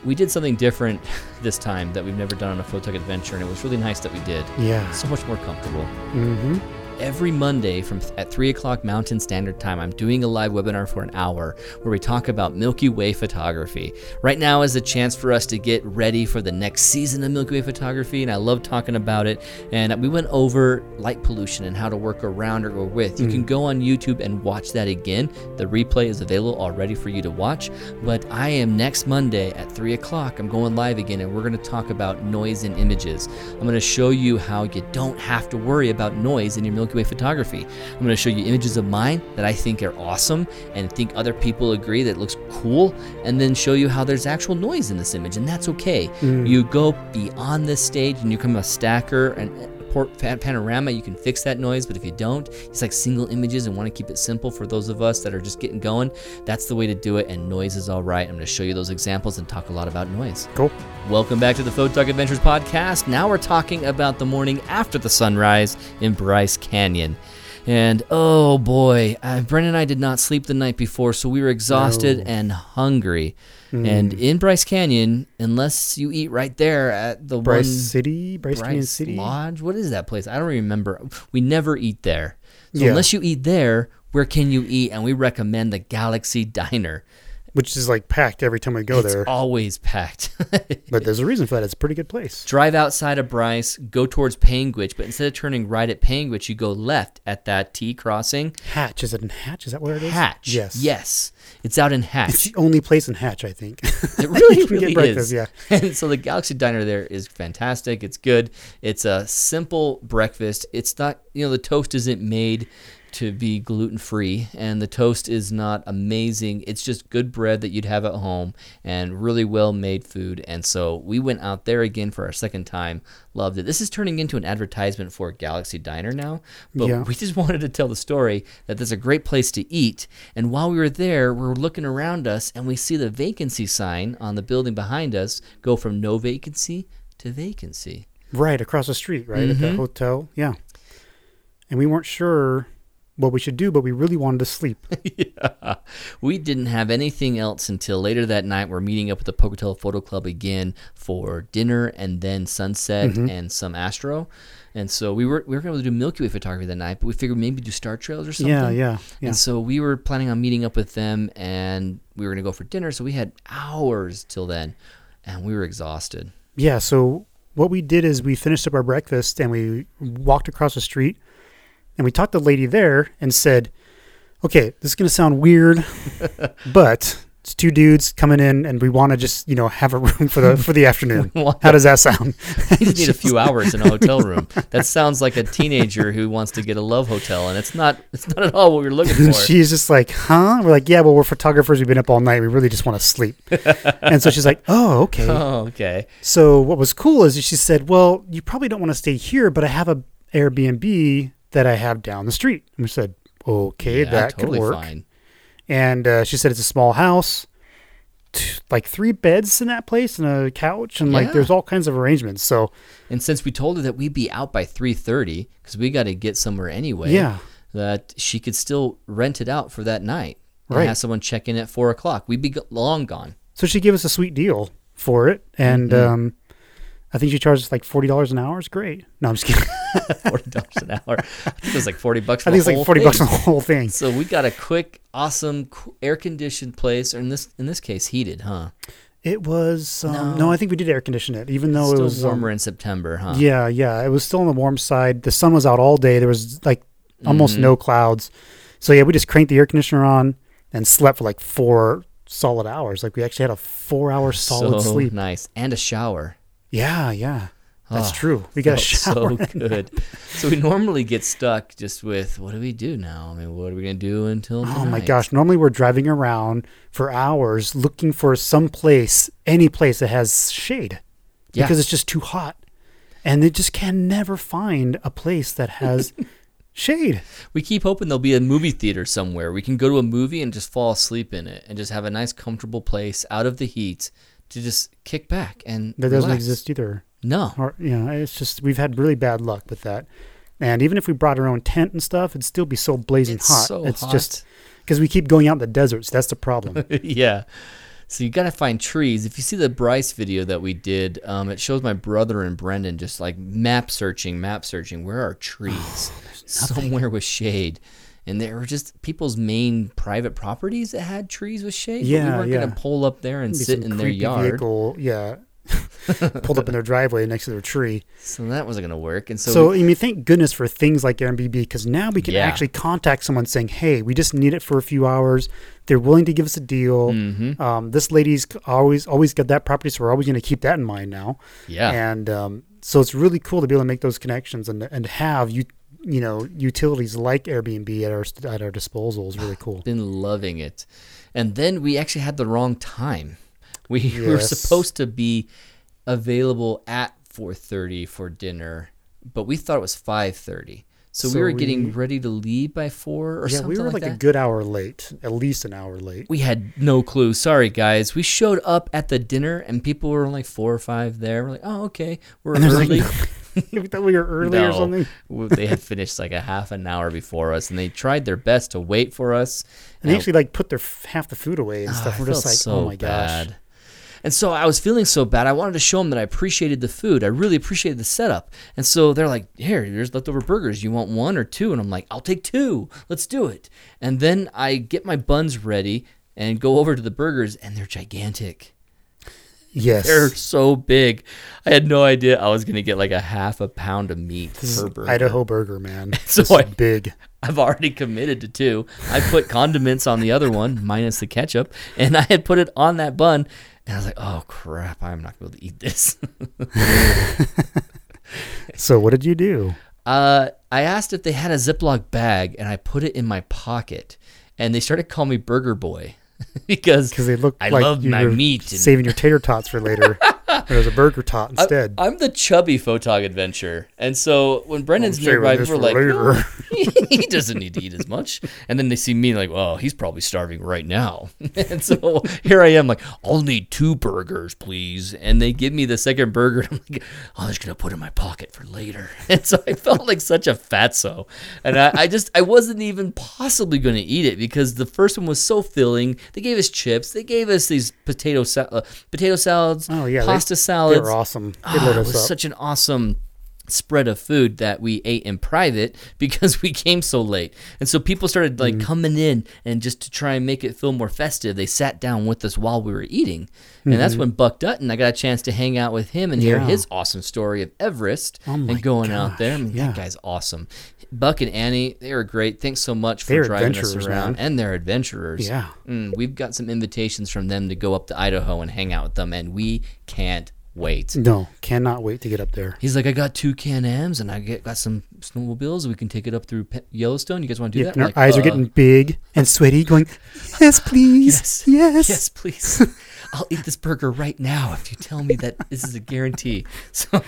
Speaker 2: we did something different [LAUGHS] this time that we've never done on a Photog adventure, and it was really nice that we did.
Speaker 1: yeah,
Speaker 2: So much more comfortable.
Speaker 1: mm-hmm.
Speaker 2: Every Monday from at three o'clock Mountain Standard Time, I'm doing a live webinar for an hour where we talk about Milky Way photography. Right now is a chance for us to get ready for the next season of Milky Way photography, and I love talking about it. And we went over light pollution and how to work around or with. You can mm. go on YouTube and watch that again. The replay is available already for you to watch. But I am next Monday at three o'clock. I'm going live again, and we're going to talk about noise in images. I'm going to show you how you don't have to worry about noise in your Milky Way photography. I'm going to show you images of mine that I think are awesome and think other people agree that looks cool, and then show you how there's actual noise in this image, and that's okay. Mm. You go beyond this stage and you become a stacker and panorama you can fix that noise but if you don't it's like single images and want to keep it simple for those of us that are just getting going that's the way to do it and noise is all right i'm going to show you those examples and talk a lot about noise
Speaker 1: cool.
Speaker 2: Welcome back to the Photog Adventures podcast. Now we're talking about the morning after the sunrise in Bryce Canyon. And oh boy, uh, Brendan and I did not sleep the night before, so we were exhausted
Speaker 1: No.
Speaker 2: and hungry. And in Bryce Canyon, unless you eat right there at the
Speaker 1: Bryce City, Bryce, Canyon City.
Speaker 2: Lodge, what is that place? I don't remember. We never eat there. So
Speaker 1: Yeah.
Speaker 2: unless you eat there, where can you eat? And we recommend the Galaxy Diner.
Speaker 1: Which is like packed every time we go
Speaker 2: it's
Speaker 1: there.
Speaker 2: always packed. [LAUGHS]
Speaker 1: But there's a reason for that. It's a pretty good place.
Speaker 2: drive outside of Bryce, go towards Panguitch, but instead of turning right at Panguitch, you go left at that T crossing.
Speaker 1: Hatch is it in Hatch? Is that where it is?
Speaker 2: Hatch.
Speaker 1: Yes.
Speaker 2: Yes. It's out in Hatch.
Speaker 1: It's the only place in Hatch, I think. [LAUGHS]
Speaker 2: It [LAUGHS] really, really
Speaker 1: breakfast,
Speaker 2: is.
Speaker 1: yeah.
Speaker 2: And so the Galaxy Diner there is fantastic. It's good. It's a simple breakfast. It's not you know the toast isn't made to be gluten free, and the toast is not amazing. It's just good bread that you'd have at home and really well made food. And so we went out there again for our second time. Loved it. This is turning into an advertisement for Galaxy Diner now, but
Speaker 1: Yeah.
Speaker 2: we [LAUGHS] just wanted to tell the story that there's a great place to eat. And while we were there, we were looking around us and we see the vacancy sign on the building behind us go from no vacancy to vacancy.
Speaker 1: Right across the street, right at
Speaker 2: Mm-hmm.
Speaker 1: the hotel. Yeah. And we weren't sure what we should do, but we really wanted to sleep. [LAUGHS]
Speaker 2: yeah. We didn't have anything else until later that night. We're meeting up with the Pocatello Photo Club again for dinner and then sunset
Speaker 1: Mm-hmm.
Speaker 2: and some astro. And so we were we were going to do Milky Way photography that night, but we figured maybe do Star Trails or something.
Speaker 1: yeah, yeah, yeah.
Speaker 2: And so we were planning on meeting up with them and we were going to go for dinner. So we had hours till then and we were exhausted.
Speaker 1: Yeah, so what we did is we finished up our breakfast and we walked across the street and we talked to the lady there and said, okay, this is going to sound weird, [LAUGHS] but it's two dudes coming in and we want to just, you know, have a room for the for the afternoon. [LAUGHS] How does that sound? [LAUGHS]
Speaker 2: You just need a few hours in a hotel room. That sounds like a teenager who wants to get a love hotel, and it's not. It's not at all what we're looking for.
Speaker 1: And she's just like, huh? We're like, yeah, well, we're photographers. We've been up all night. We really just want to sleep. and so she's like, oh, okay.
Speaker 2: oh, okay.
Speaker 1: So what was cool is she said, "Well, you probably don't want to stay here, but I have a Airbnb that I have down the street." And we said, "Okay,
Speaker 2: Yeah,
Speaker 1: that
Speaker 2: totally
Speaker 1: could work."
Speaker 2: fine.
Speaker 1: And uh, she said it's a small house, t- like three beds in that place and a couch, and like there's all kinds of arrangements. So
Speaker 2: And since we told her that we'd be out by three thirty because we got to get somewhere anyway,
Speaker 1: yeah,
Speaker 2: that she could still rent it out for that night and
Speaker 1: Right.
Speaker 2: have someone check in at four o'clock. We'd be long gone.
Speaker 1: so she gave us a sweet deal for it, and
Speaker 2: Mhm.
Speaker 1: um, I think she charged us like forty dollars an hour. It's great. No, I'm just kidding. [LAUGHS]
Speaker 2: Forty dollars an hour. I think it was like forty bucks. [LAUGHS]
Speaker 1: I think it's like forty bucks on the whole thing.
Speaker 2: So we got a quick, awesome, air conditioned place, or in this in this case, heated, huh?
Speaker 1: It was um, no.
Speaker 2: No.
Speaker 1: I think we did air condition it, even though it was um,
Speaker 2: warmer in September, huh?
Speaker 1: Yeah, yeah. It was still on the warm side. The sun was out all day. There was like almost
Speaker 2: Mhm.
Speaker 1: no clouds. So yeah, we just cranked the air conditioner on and slept for like four solid hours. Like we actually had a four hour solid
Speaker 2: so
Speaker 1: sleep.
Speaker 2: nice, and a shower.
Speaker 1: Yeah, yeah. That's
Speaker 2: Oh,
Speaker 1: true. We got a shower.
Speaker 2: So [LAUGHS] good. so we normally get stuck just with what do we do now? I mean, what are we gonna do until?
Speaker 1: Oh my gosh! Normally we're driving around for hours looking for some place, any place that has shade,
Speaker 2: Yeah.
Speaker 1: because it's just too hot, and they just can never find a place that has [LAUGHS] shade.
Speaker 2: We keep hoping there'll be a movie theater somewhere. We can go to a movie and just fall asleep in it, and just have a nice, comfortable place out of the heat to just kick back and
Speaker 1: That doesn't
Speaker 2: relax.
Speaker 1: exist either.
Speaker 2: No,
Speaker 1: Or you know, it's just we've had really bad luck with that. And even if we brought our own tent and stuff, it'd still be so blazing
Speaker 2: it's
Speaker 1: hot.
Speaker 2: so
Speaker 1: it's
Speaker 2: hot.
Speaker 1: just because we keep going out in the deserts. That's the problem. [LAUGHS]
Speaker 2: yeah. So you got to find trees. If you see the Bryce video that we did, um, it shows my brother and Brendan just like map searching, map searching. Where are trees? [SIGHS] Somewhere with shade. And there were just people's main private properties that had trees with shade.
Speaker 1: Yeah,
Speaker 2: we weren't
Speaker 1: yeah.
Speaker 2: gonna pull up there and sit in their yard.
Speaker 1: Vehicle, yeah, [LAUGHS] pulled up in their driveway next to their tree.
Speaker 2: So that wasn't gonna work. And so,
Speaker 1: So, I mean, thank goodness for things like Airbnb because now we can
Speaker 2: Yeah.
Speaker 1: actually contact someone saying, "Hey, we just need it for a few hours. They're willing to give us a deal.
Speaker 2: Mhm.
Speaker 1: Um, this lady's always always got that property, so we're always going to keep that in mind now."
Speaker 2: yeah,
Speaker 1: and um, so it's really cool to be able to make those connections and and have you you know utilities like Airbnb at our at our disposal is really [SIGHS] cool.
Speaker 2: been loving it. And then we actually had the wrong time. We [LAUGHS] were supposed to be available at 4:30 for dinner, but we thought it was 5:30. So,
Speaker 1: So
Speaker 2: we were
Speaker 1: we-
Speaker 2: getting ready to leave by 4 or
Speaker 1: yeah,
Speaker 2: something Yeah,
Speaker 1: we were
Speaker 2: like,
Speaker 1: like, a good hour late, at least an hour late.
Speaker 2: we had no clue. Sorry guys. We showed up at the dinner and people were only 4 or 5 there. We're like, "Oh, okay. We're
Speaker 1: And there's like
Speaker 2: early." [LAUGHS]
Speaker 1: we thought we were early or something.
Speaker 2: They had finished like a half an hour before us and they tried their best to wait for us.
Speaker 1: And they
Speaker 2: And-
Speaker 1: actually like put their f- half the food away and
Speaker 2: Ah,
Speaker 1: stuff. We're just like,
Speaker 2: so
Speaker 1: oh my gosh.
Speaker 2: And so I was feeling so bad. I wanted to show them that I appreciated the food. I really appreciated the setup. And so they're like, "Here, there's leftover burgers. You want one or two? And I'm like, "I'll take two. Let's do it." And then I get my buns ready and go over to the burgers, and they're gigantic.
Speaker 1: Yes.
Speaker 2: They're so big. I had no idea I was gonna get like a half a pound of meat
Speaker 1: This
Speaker 2: per burger.
Speaker 1: Idaho burger, man. [LAUGHS]
Speaker 2: So I-
Speaker 1: big.
Speaker 2: I've already committed to two. I put condiments on the other one, [LAUGHS] minus the ketchup, and I had put it on that bun. And I was like, oh crap, I'm not going to be able to eat this. [LAUGHS]
Speaker 1: So what did you do?
Speaker 2: uh, I asked if they had a Ziploc bag, and I put it in my pocket, and they started calling me Burger Boy [LAUGHS] because
Speaker 1: Because they look
Speaker 2: I
Speaker 1: like
Speaker 2: love
Speaker 1: you
Speaker 2: my
Speaker 1: were
Speaker 2: meat and-
Speaker 1: saving your tater tots for later. [LAUGHS] [LAUGHS] There's a burger tot instead.
Speaker 2: I'm the chubby photog adventure, and so when Brendan's
Speaker 1: saving
Speaker 2: nearby, are like. "Oh, [LAUGHS] [LAUGHS] he doesn't need to eat as much. And then they see me like, oh, he's probably starving right now. and so here I am, like, I'll need two burgers, please. And they give me the second burger. And I'm like, oh, I'm just gonna put it in my pocket for later. And so I felt like such a fatso, and I, I just I wasn't even possibly gonna eat it because the first one was so filling. They gave us chips. They gave us these potato uh, potato salads,
Speaker 1: Oh, yeah, they-
Speaker 2: pasta
Speaker 1: They're awesome. They
Speaker 2: ah,
Speaker 1: lit
Speaker 2: it was
Speaker 1: up.
Speaker 2: such an awesome spread of food that we ate in private [LAUGHS] because we came so late. And so people started like
Speaker 1: Mm-hmm.
Speaker 2: coming in and just to try and make it feel more festive, they sat down with us while we were eating. And that's when Buck Dutton, I got a chance to hang out with him and hear
Speaker 1: Mm-hmm.
Speaker 2: His awesome story of Everest
Speaker 1: Oh
Speaker 2: and going out there. I mean,
Speaker 1: yeah.
Speaker 2: that guy's awesome. Buck and Annie, they were great. Thanks so much for
Speaker 1: They're
Speaker 2: driving us around.
Speaker 1: man.
Speaker 2: And they're adventurers.
Speaker 1: Yeah.
Speaker 2: Mm, we've got some invitations from them to go up to Idaho and hang out with them, and we can't wait.
Speaker 1: No, cannot wait to get up there.
Speaker 2: He's like, I got two Can Ams and I get got some snowmobiles. We can take it up through Pe- Yellowstone. You guys want to do
Speaker 1: Yeah,
Speaker 2: that?
Speaker 1: and our
Speaker 2: Like,
Speaker 1: eyes are
Speaker 2: uh,
Speaker 1: getting big and sweaty, going, yes, please. [LAUGHS]
Speaker 2: Yes.
Speaker 1: Yes.
Speaker 2: Yes, please. [LAUGHS] I'll eat this burger right now if you tell me that this is a guarantee. [LAUGHS] So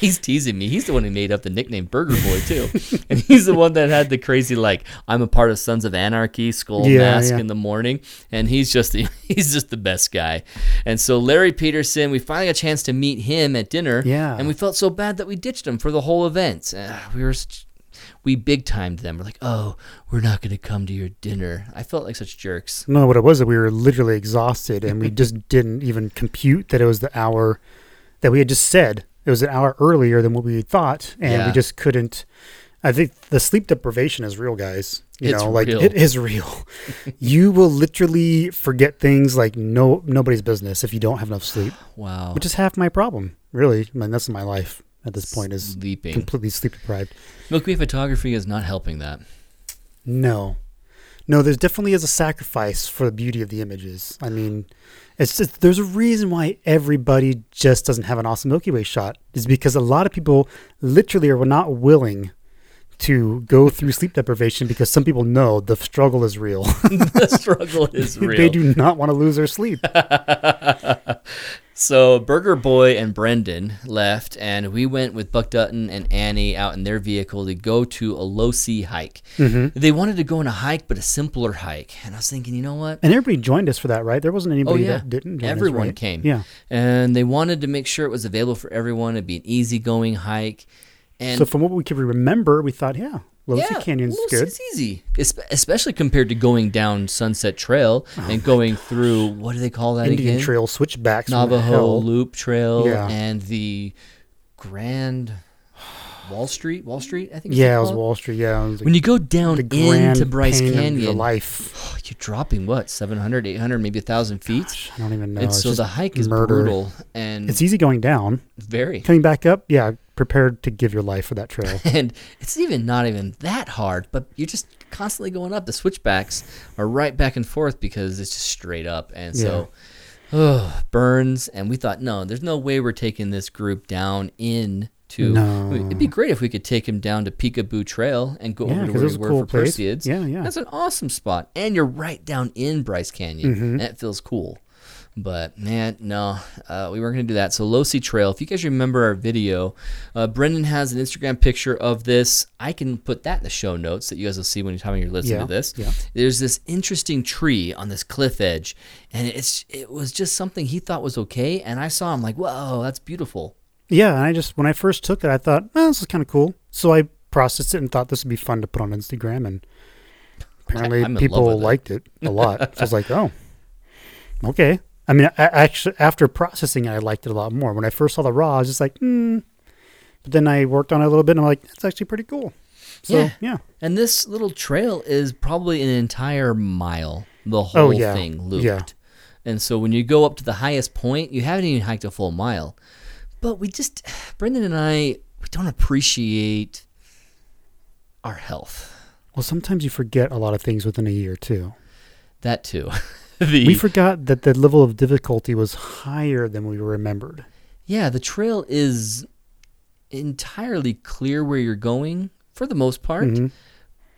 Speaker 2: he's teasing me. He's the one who made up the nickname Burger Boy too, [LAUGHS] and he's the one that had the crazy like I'm a part of Sons of Anarchy skull
Speaker 1: Yeah,
Speaker 2: mask
Speaker 1: yeah.
Speaker 2: in the morning, and he's just the, [LAUGHS] he's just the best guy. And so Larry Peterson, we finally got a chance to meet him at dinner.
Speaker 1: Yeah.
Speaker 2: and we felt so bad that we ditched him for the whole event. Uh, we were. We big timed them. We're like, oh, we're not going to come to your dinner. I felt like such jerks.
Speaker 1: No, what it was that we were literally exhausted and we [LAUGHS] just didn't even compute that it was the hour that we had just said. It was an hour earlier than what we had thought, and
Speaker 2: Yeah.
Speaker 1: we just couldn't. I think the sleep deprivation is real, guys. You
Speaker 2: It's
Speaker 1: know, like
Speaker 2: real.
Speaker 1: it is real. [LAUGHS] you will literally forget things like no nobody's business if you don't have enough sleep,
Speaker 2: Wow.
Speaker 1: which is half my problem. Really, I mean that's my life at this point is
Speaker 2: sleeping.
Speaker 1: completely sleep deprived.
Speaker 2: Milky Way photography is not helping that.
Speaker 1: No, no. There's definitely is a sacrifice for the beauty of the images. I mean, it's just there's a reason why everybody just doesn't have an awesome Milky Way shot. Is because a lot of people literally are not willing to go through sleep deprivation because some people know the struggle is real. [LAUGHS]
Speaker 2: the struggle is [LAUGHS] real.
Speaker 1: they do not want to lose their sleep. [LAUGHS]
Speaker 2: So Burger Boy and Brendan left, and we went with Buck Dutton and Annie out in their vehicle to go to a Losee hike.
Speaker 1: Mm-hmm.
Speaker 2: They wanted to go on a hike, but a simpler hike. And I was thinking, you know what?
Speaker 1: And everybody joined us for that, right? There wasn't anybody
Speaker 2: Oh, yeah.
Speaker 1: that didn't. Join us,
Speaker 2: Everyone
Speaker 1: right?
Speaker 2: came.
Speaker 1: Yeah.
Speaker 2: And they wanted to make sure it was available for everyone. It'd be an easygoing hike. And
Speaker 1: so from what we could remember, we thought, yeah, Losee
Speaker 2: yeah,
Speaker 1: Canyon's
Speaker 2: Little
Speaker 1: good.
Speaker 2: Sea's easy, Espe- especially compared to going down Sunset Trail oh and going through what do they call that
Speaker 1: Oh Indian
Speaker 2: again?
Speaker 1: Trail switchbacks.
Speaker 2: Navajo. Loop Trail
Speaker 1: Yeah.
Speaker 2: and the Grand Wall Street. Wall Street, I think.
Speaker 1: Yeah, it was
Speaker 2: called.
Speaker 1: Wall Street. Yeah, was
Speaker 2: When you go down into Bryce
Speaker 1: pain of your
Speaker 2: Canyon,
Speaker 1: life. [SIGHS]
Speaker 2: you're dropping what 700, 800, maybe a thousand feet.
Speaker 1: I don't even know.
Speaker 2: and
Speaker 1: It's
Speaker 2: so the hike is
Speaker 1: murder.
Speaker 2: brutal and
Speaker 1: It's easy going down.
Speaker 2: very.
Speaker 1: Coming back up, yeah, prepared to give your life for that trail. [LAUGHS]
Speaker 2: and it's even not even that hard, but you're just constantly going up. The switchbacks are right back and forth because it's just straight up, and so [SIGHS] ugh, burns. And we thought, no, there's no way we're taking this group down in. To,
Speaker 1: No.
Speaker 2: It'd be great if we could take him down to Peekaboo Trail and go
Speaker 1: Yeah,
Speaker 2: over to where we were
Speaker 1: cool
Speaker 2: for
Speaker 1: place.
Speaker 2: Perseids.
Speaker 1: Yeah, yeah.
Speaker 2: That's an awesome spot, and you're right down in Bryce Canyon,
Speaker 1: Mhm.
Speaker 2: and it feels cool. But man, no, uh, we weren't gonna do that. So Losee Trail. If you guys remember our video, uh, Brendan has an Instagram picture of this. I can put that in the show notes that you guys will see when you're time you're listening
Speaker 1: Yeah,
Speaker 2: to this.
Speaker 1: yeah.
Speaker 2: There's this interesting tree on this cliff edge, and it's it was just something he thought was okay, and I saw him like, whoa, that's beautiful.
Speaker 1: Yeah, and I just when I first took it, I thought, oh, this is kind of cool. So I processed it and thought this would be fun to put on Instagram, and apparently [LAUGHS]
Speaker 2: I'm in love
Speaker 1: people
Speaker 2: with it.
Speaker 1: liked it a lot. so I was like, oh, [LAUGHS] okay. I mean, I, actually, after processing it, I liked it a lot more. When I first saw the raw, I was just like, hmm. But then I worked on it a little bit, and I'm like, that's actually pretty cool. So
Speaker 2: Yeah.
Speaker 1: yeah,
Speaker 2: And this little trail is probably an entire mile, the whole
Speaker 1: Oh, yeah.
Speaker 2: thing looped.
Speaker 1: Yeah.
Speaker 2: And so when you go up to the highest point, you haven't even hiked a full mile. But we just, [SIGHS] Brendan and I, we don't appreciate our health.
Speaker 1: well, sometimes you forget a lot of things within a year too.
Speaker 2: That too. [LAUGHS] the,
Speaker 1: We forgot that the level of difficulty was higher than we remembered.
Speaker 2: yeah, the trail is entirely clear where you're going, for the most part,
Speaker 1: Mhm.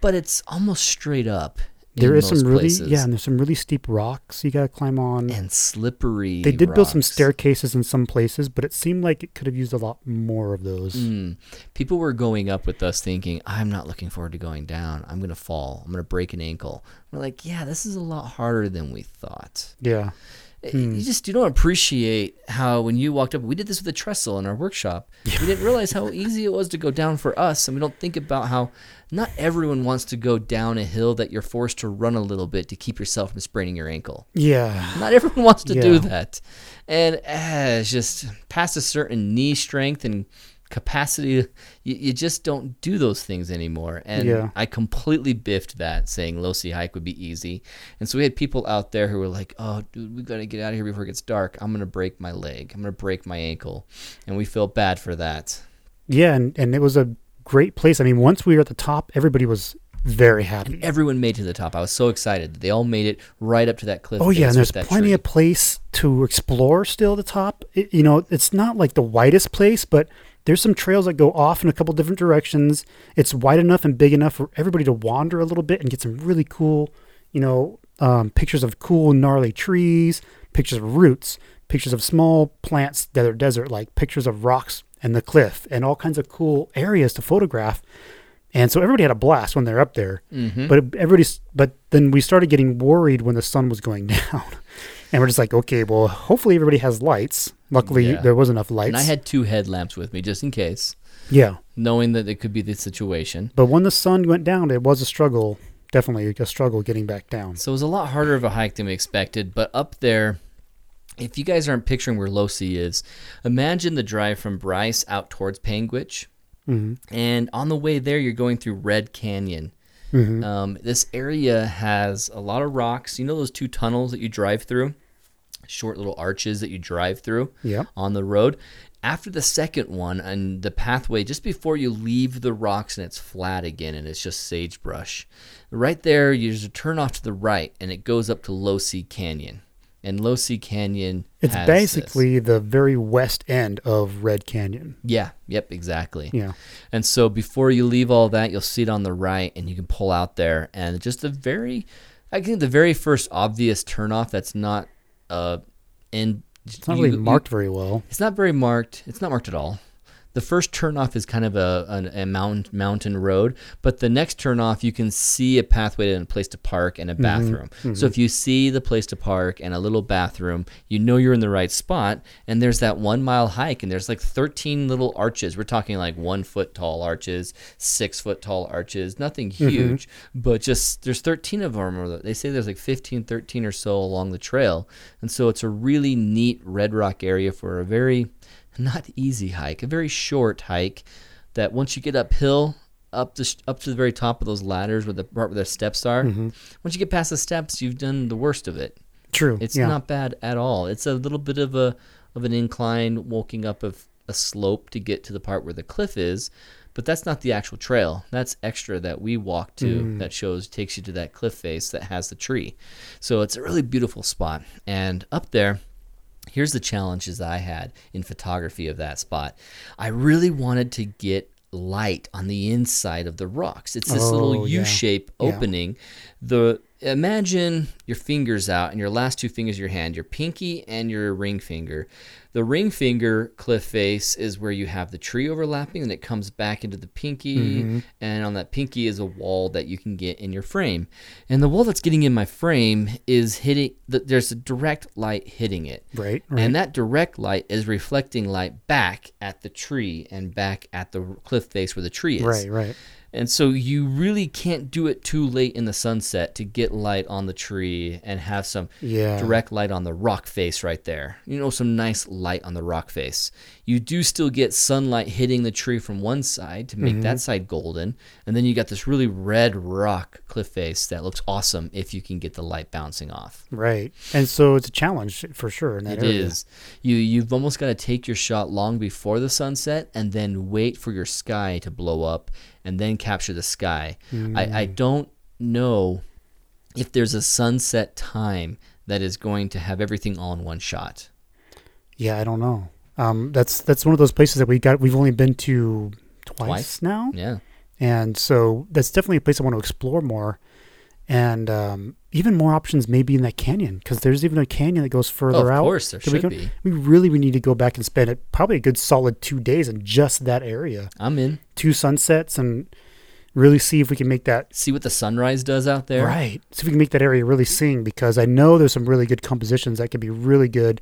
Speaker 2: but it's almost straight up.
Speaker 1: There is some
Speaker 2: most
Speaker 1: really
Speaker 2: places.
Speaker 1: yeah, and there's some really steep rocks you gotta climb on.
Speaker 2: and slippery.
Speaker 1: they did build some staircases in some places, but it seemed like it could have used a lot more of those.
Speaker 2: Mm. People were going up with us thinking, I'm not looking forward to going down. I'm going to fall. I'm going to break an ankle. We're like, yeah, this is a lot harder than we thought.
Speaker 1: Yeah. Hmm.
Speaker 2: You just you don't appreciate how when you walked up, we did this with a trestle in our workshop. We didn't realize how [LAUGHS] easy it was to go down for us, and we don't think about how not everyone wants to go down a hill that you're forced to run a little bit to keep yourself from spraining your ankle.
Speaker 1: Yeah.
Speaker 2: Not everyone wants to do that, and uh, it's just past a certain knee strength and capacity, you, you just don't do those things anymore. And
Speaker 1: Yeah.
Speaker 2: I completely biffed that, saying Losee hike would be easy. And so we had people out there who were like, "Oh, dude, we gotta get out of here before it gets dark. I'm gonna break my leg. I'm gonna break my ankle," and we felt bad for that.
Speaker 1: Yeah, and, and it was a great place. I mean, once we were at the top, everybody was very happy.
Speaker 2: Everyone made it to the top. I was so excited. That they all made it right up to that cliff.
Speaker 1: Oh yeah, and there's plenty
Speaker 2: tree.
Speaker 1: of place to explore still at the top. It, you know, it's not like the widest place, but there's some trails that go off in a couple different directions. It's wide enough and big enough for everybody to wander a little bit and get some really cool, you know, um, pictures of cool gnarly trees, pictures of roots, pictures of small plants that are desert, like pictures of rocks and the cliff, and all kinds of cool areas to photograph. And so everybody had a blast when they're up there.
Speaker 2: Mhm.
Speaker 1: But everybody's but then we started getting worried when the sun was going [LAUGHS] down. and we're just like, okay, well, hopefully everybody has lights. Luckily
Speaker 2: Yeah.
Speaker 1: there was enough lights.
Speaker 2: And I had two headlamps with me just in case,
Speaker 1: yeah.
Speaker 2: knowing that it could be the situation.
Speaker 1: But when the sun went down, it was a struggle. Definitely a struggle getting back down.
Speaker 2: So it was a lot harder of a hike than we expected, but up there, if you guys aren't picturing where Losee is, imagine the drive from Bryce out towards Panguitch.
Speaker 1: hmm
Speaker 2: And on the way there, you're going through Red Canyon.
Speaker 1: hmm
Speaker 2: Um, this area has a lot of rocks. You know those two tunnels that you drive through? Short little arches that you drive through
Speaker 1: Yep.
Speaker 2: on the road. After the second one, and the pathway, just before you leave the rocks and it's flat again and it's just sagebrush, right there, you just turn off to the right and it goes up to Losee Canyon. And Losee Canyon
Speaker 1: It's
Speaker 2: has this.
Speaker 1: basically the very west end of Red Canyon.
Speaker 2: Yeah, yep, exactly.
Speaker 1: Yeah.
Speaker 2: And so before you leave all that, you'll see it on the right, and you can pull out there, and just the very, I think the very first obvious turnoff that's not, uh, in
Speaker 1: It's not really marked very well.
Speaker 2: it's not very marked. It's not marked at all. The first turnoff is kind of a, a, a mountain mountain road, but the next turnoff you can see a pathway and a place to park and a mm-hmm. bathroom. So mm-hmm. if you see the place to park and a little bathroom, you know you're in the right spot. And there's that one mile hike, and there's like 13 little arches. We're talking like one foot tall arches, six foot tall arches, nothing mm-hmm. huge, but just there's 13 of them. Or they say there's like 15, 13 or so along the trail, and so it's a really neat red rock area for a very not easy hike, a very short hike that once you get uphill, up the up to the very top of those ladders where the part where the steps are,
Speaker 1: Mm-hmm.
Speaker 2: once you get past the steps, you've done the worst of it.
Speaker 1: True.
Speaker 2: It's
Speaker 1: yeah.
Speaker 2: not bad at all. It's a little bit of a of an incline, walking up of a slope to get to the part where the cliff is, but that's not the actual trail. That's extra that we walk to
Speaker 1: Mm.
Speaker 2: that shows takes you to that cliff face that has the tree. So it's a really beautiful spot. And up there, here's the challenges I had in photography of that spot. I really wanted to get light on the inside of the rocks. It's this
Speaker 1: Oh,
Speaker 2: little
Speaker 1: yeah.
Speaker 2: U-shape
Speaker 1: Yeah.
Speaker 2: opening. The imagine your fingers out and your last two fingers of your hand, your pinky and your ring finger. The ring finger cliff face is where you have the tree overlapping and it comes back into the pinky
Speaker 1: Mm-hmm.
Speaker 2: and on that pinky is a wall that you can get in your frame. And the wall that's getting in my frame is hitting the, there's a direct light hitting it.
Speaker 1: Right. Right.
Speaker 2: And that direct light is reflecting light back at the tree and back at the cliff face where the tree is.
Speaker 1: right. Right.
Speaker 2: And so you really can't do it too late in the sunset to get light on the tree and have some
Speaker 1: Yeah.
Speaker 2: direct light on the rock face right there. You know, some nice light on the rock face. You do still get sunlight hitting the tree from one side to make
Speaker 1: Mm-hmm.
Speaker 2: that side golden. And then you got this really red rock cliff face that looks awesome if you can get the light bouncing off.
Speaker 1: Right. And so it's a challenge for sure in that
Speaker 2: It is. You you've almost got to take your shot long before the sunset and then wait for your sky to blow up and then capture the sky. I, I don't know if there's a sunset time that is going to have everything all in one shot.
Speaker 1: Yeah, I don't know. Um, that's that's one of those places that we got. We've only been to twice,
Speaker 2: Twice?
Speaker 1: now,
Speaker 2: Yeah.
Speaker 1: and so that's definitely a place I want to explore more, and um, even more options maybe in that canyon because there's even a canyon that goes
Speaker 2: Oh,
Speaker 1: further
Speaker 2: of
Speaker 1: out.
Speaker 2: Of course, there
Speaker 1: we
Speaker 2: should
Speaker 1: can-
Speaker 2: be.
Speaker 1: We really we need to go back and spend it probably a good solid two days in just that area,
Speaker 2: I'm in.
Speaker 1: two sunsets, and really see if we can make that
Speaker 2: See what the sunrise does out there.
Speaker 1: Right. See if we can make that area really sing because I know there's some really good compositions that could be really good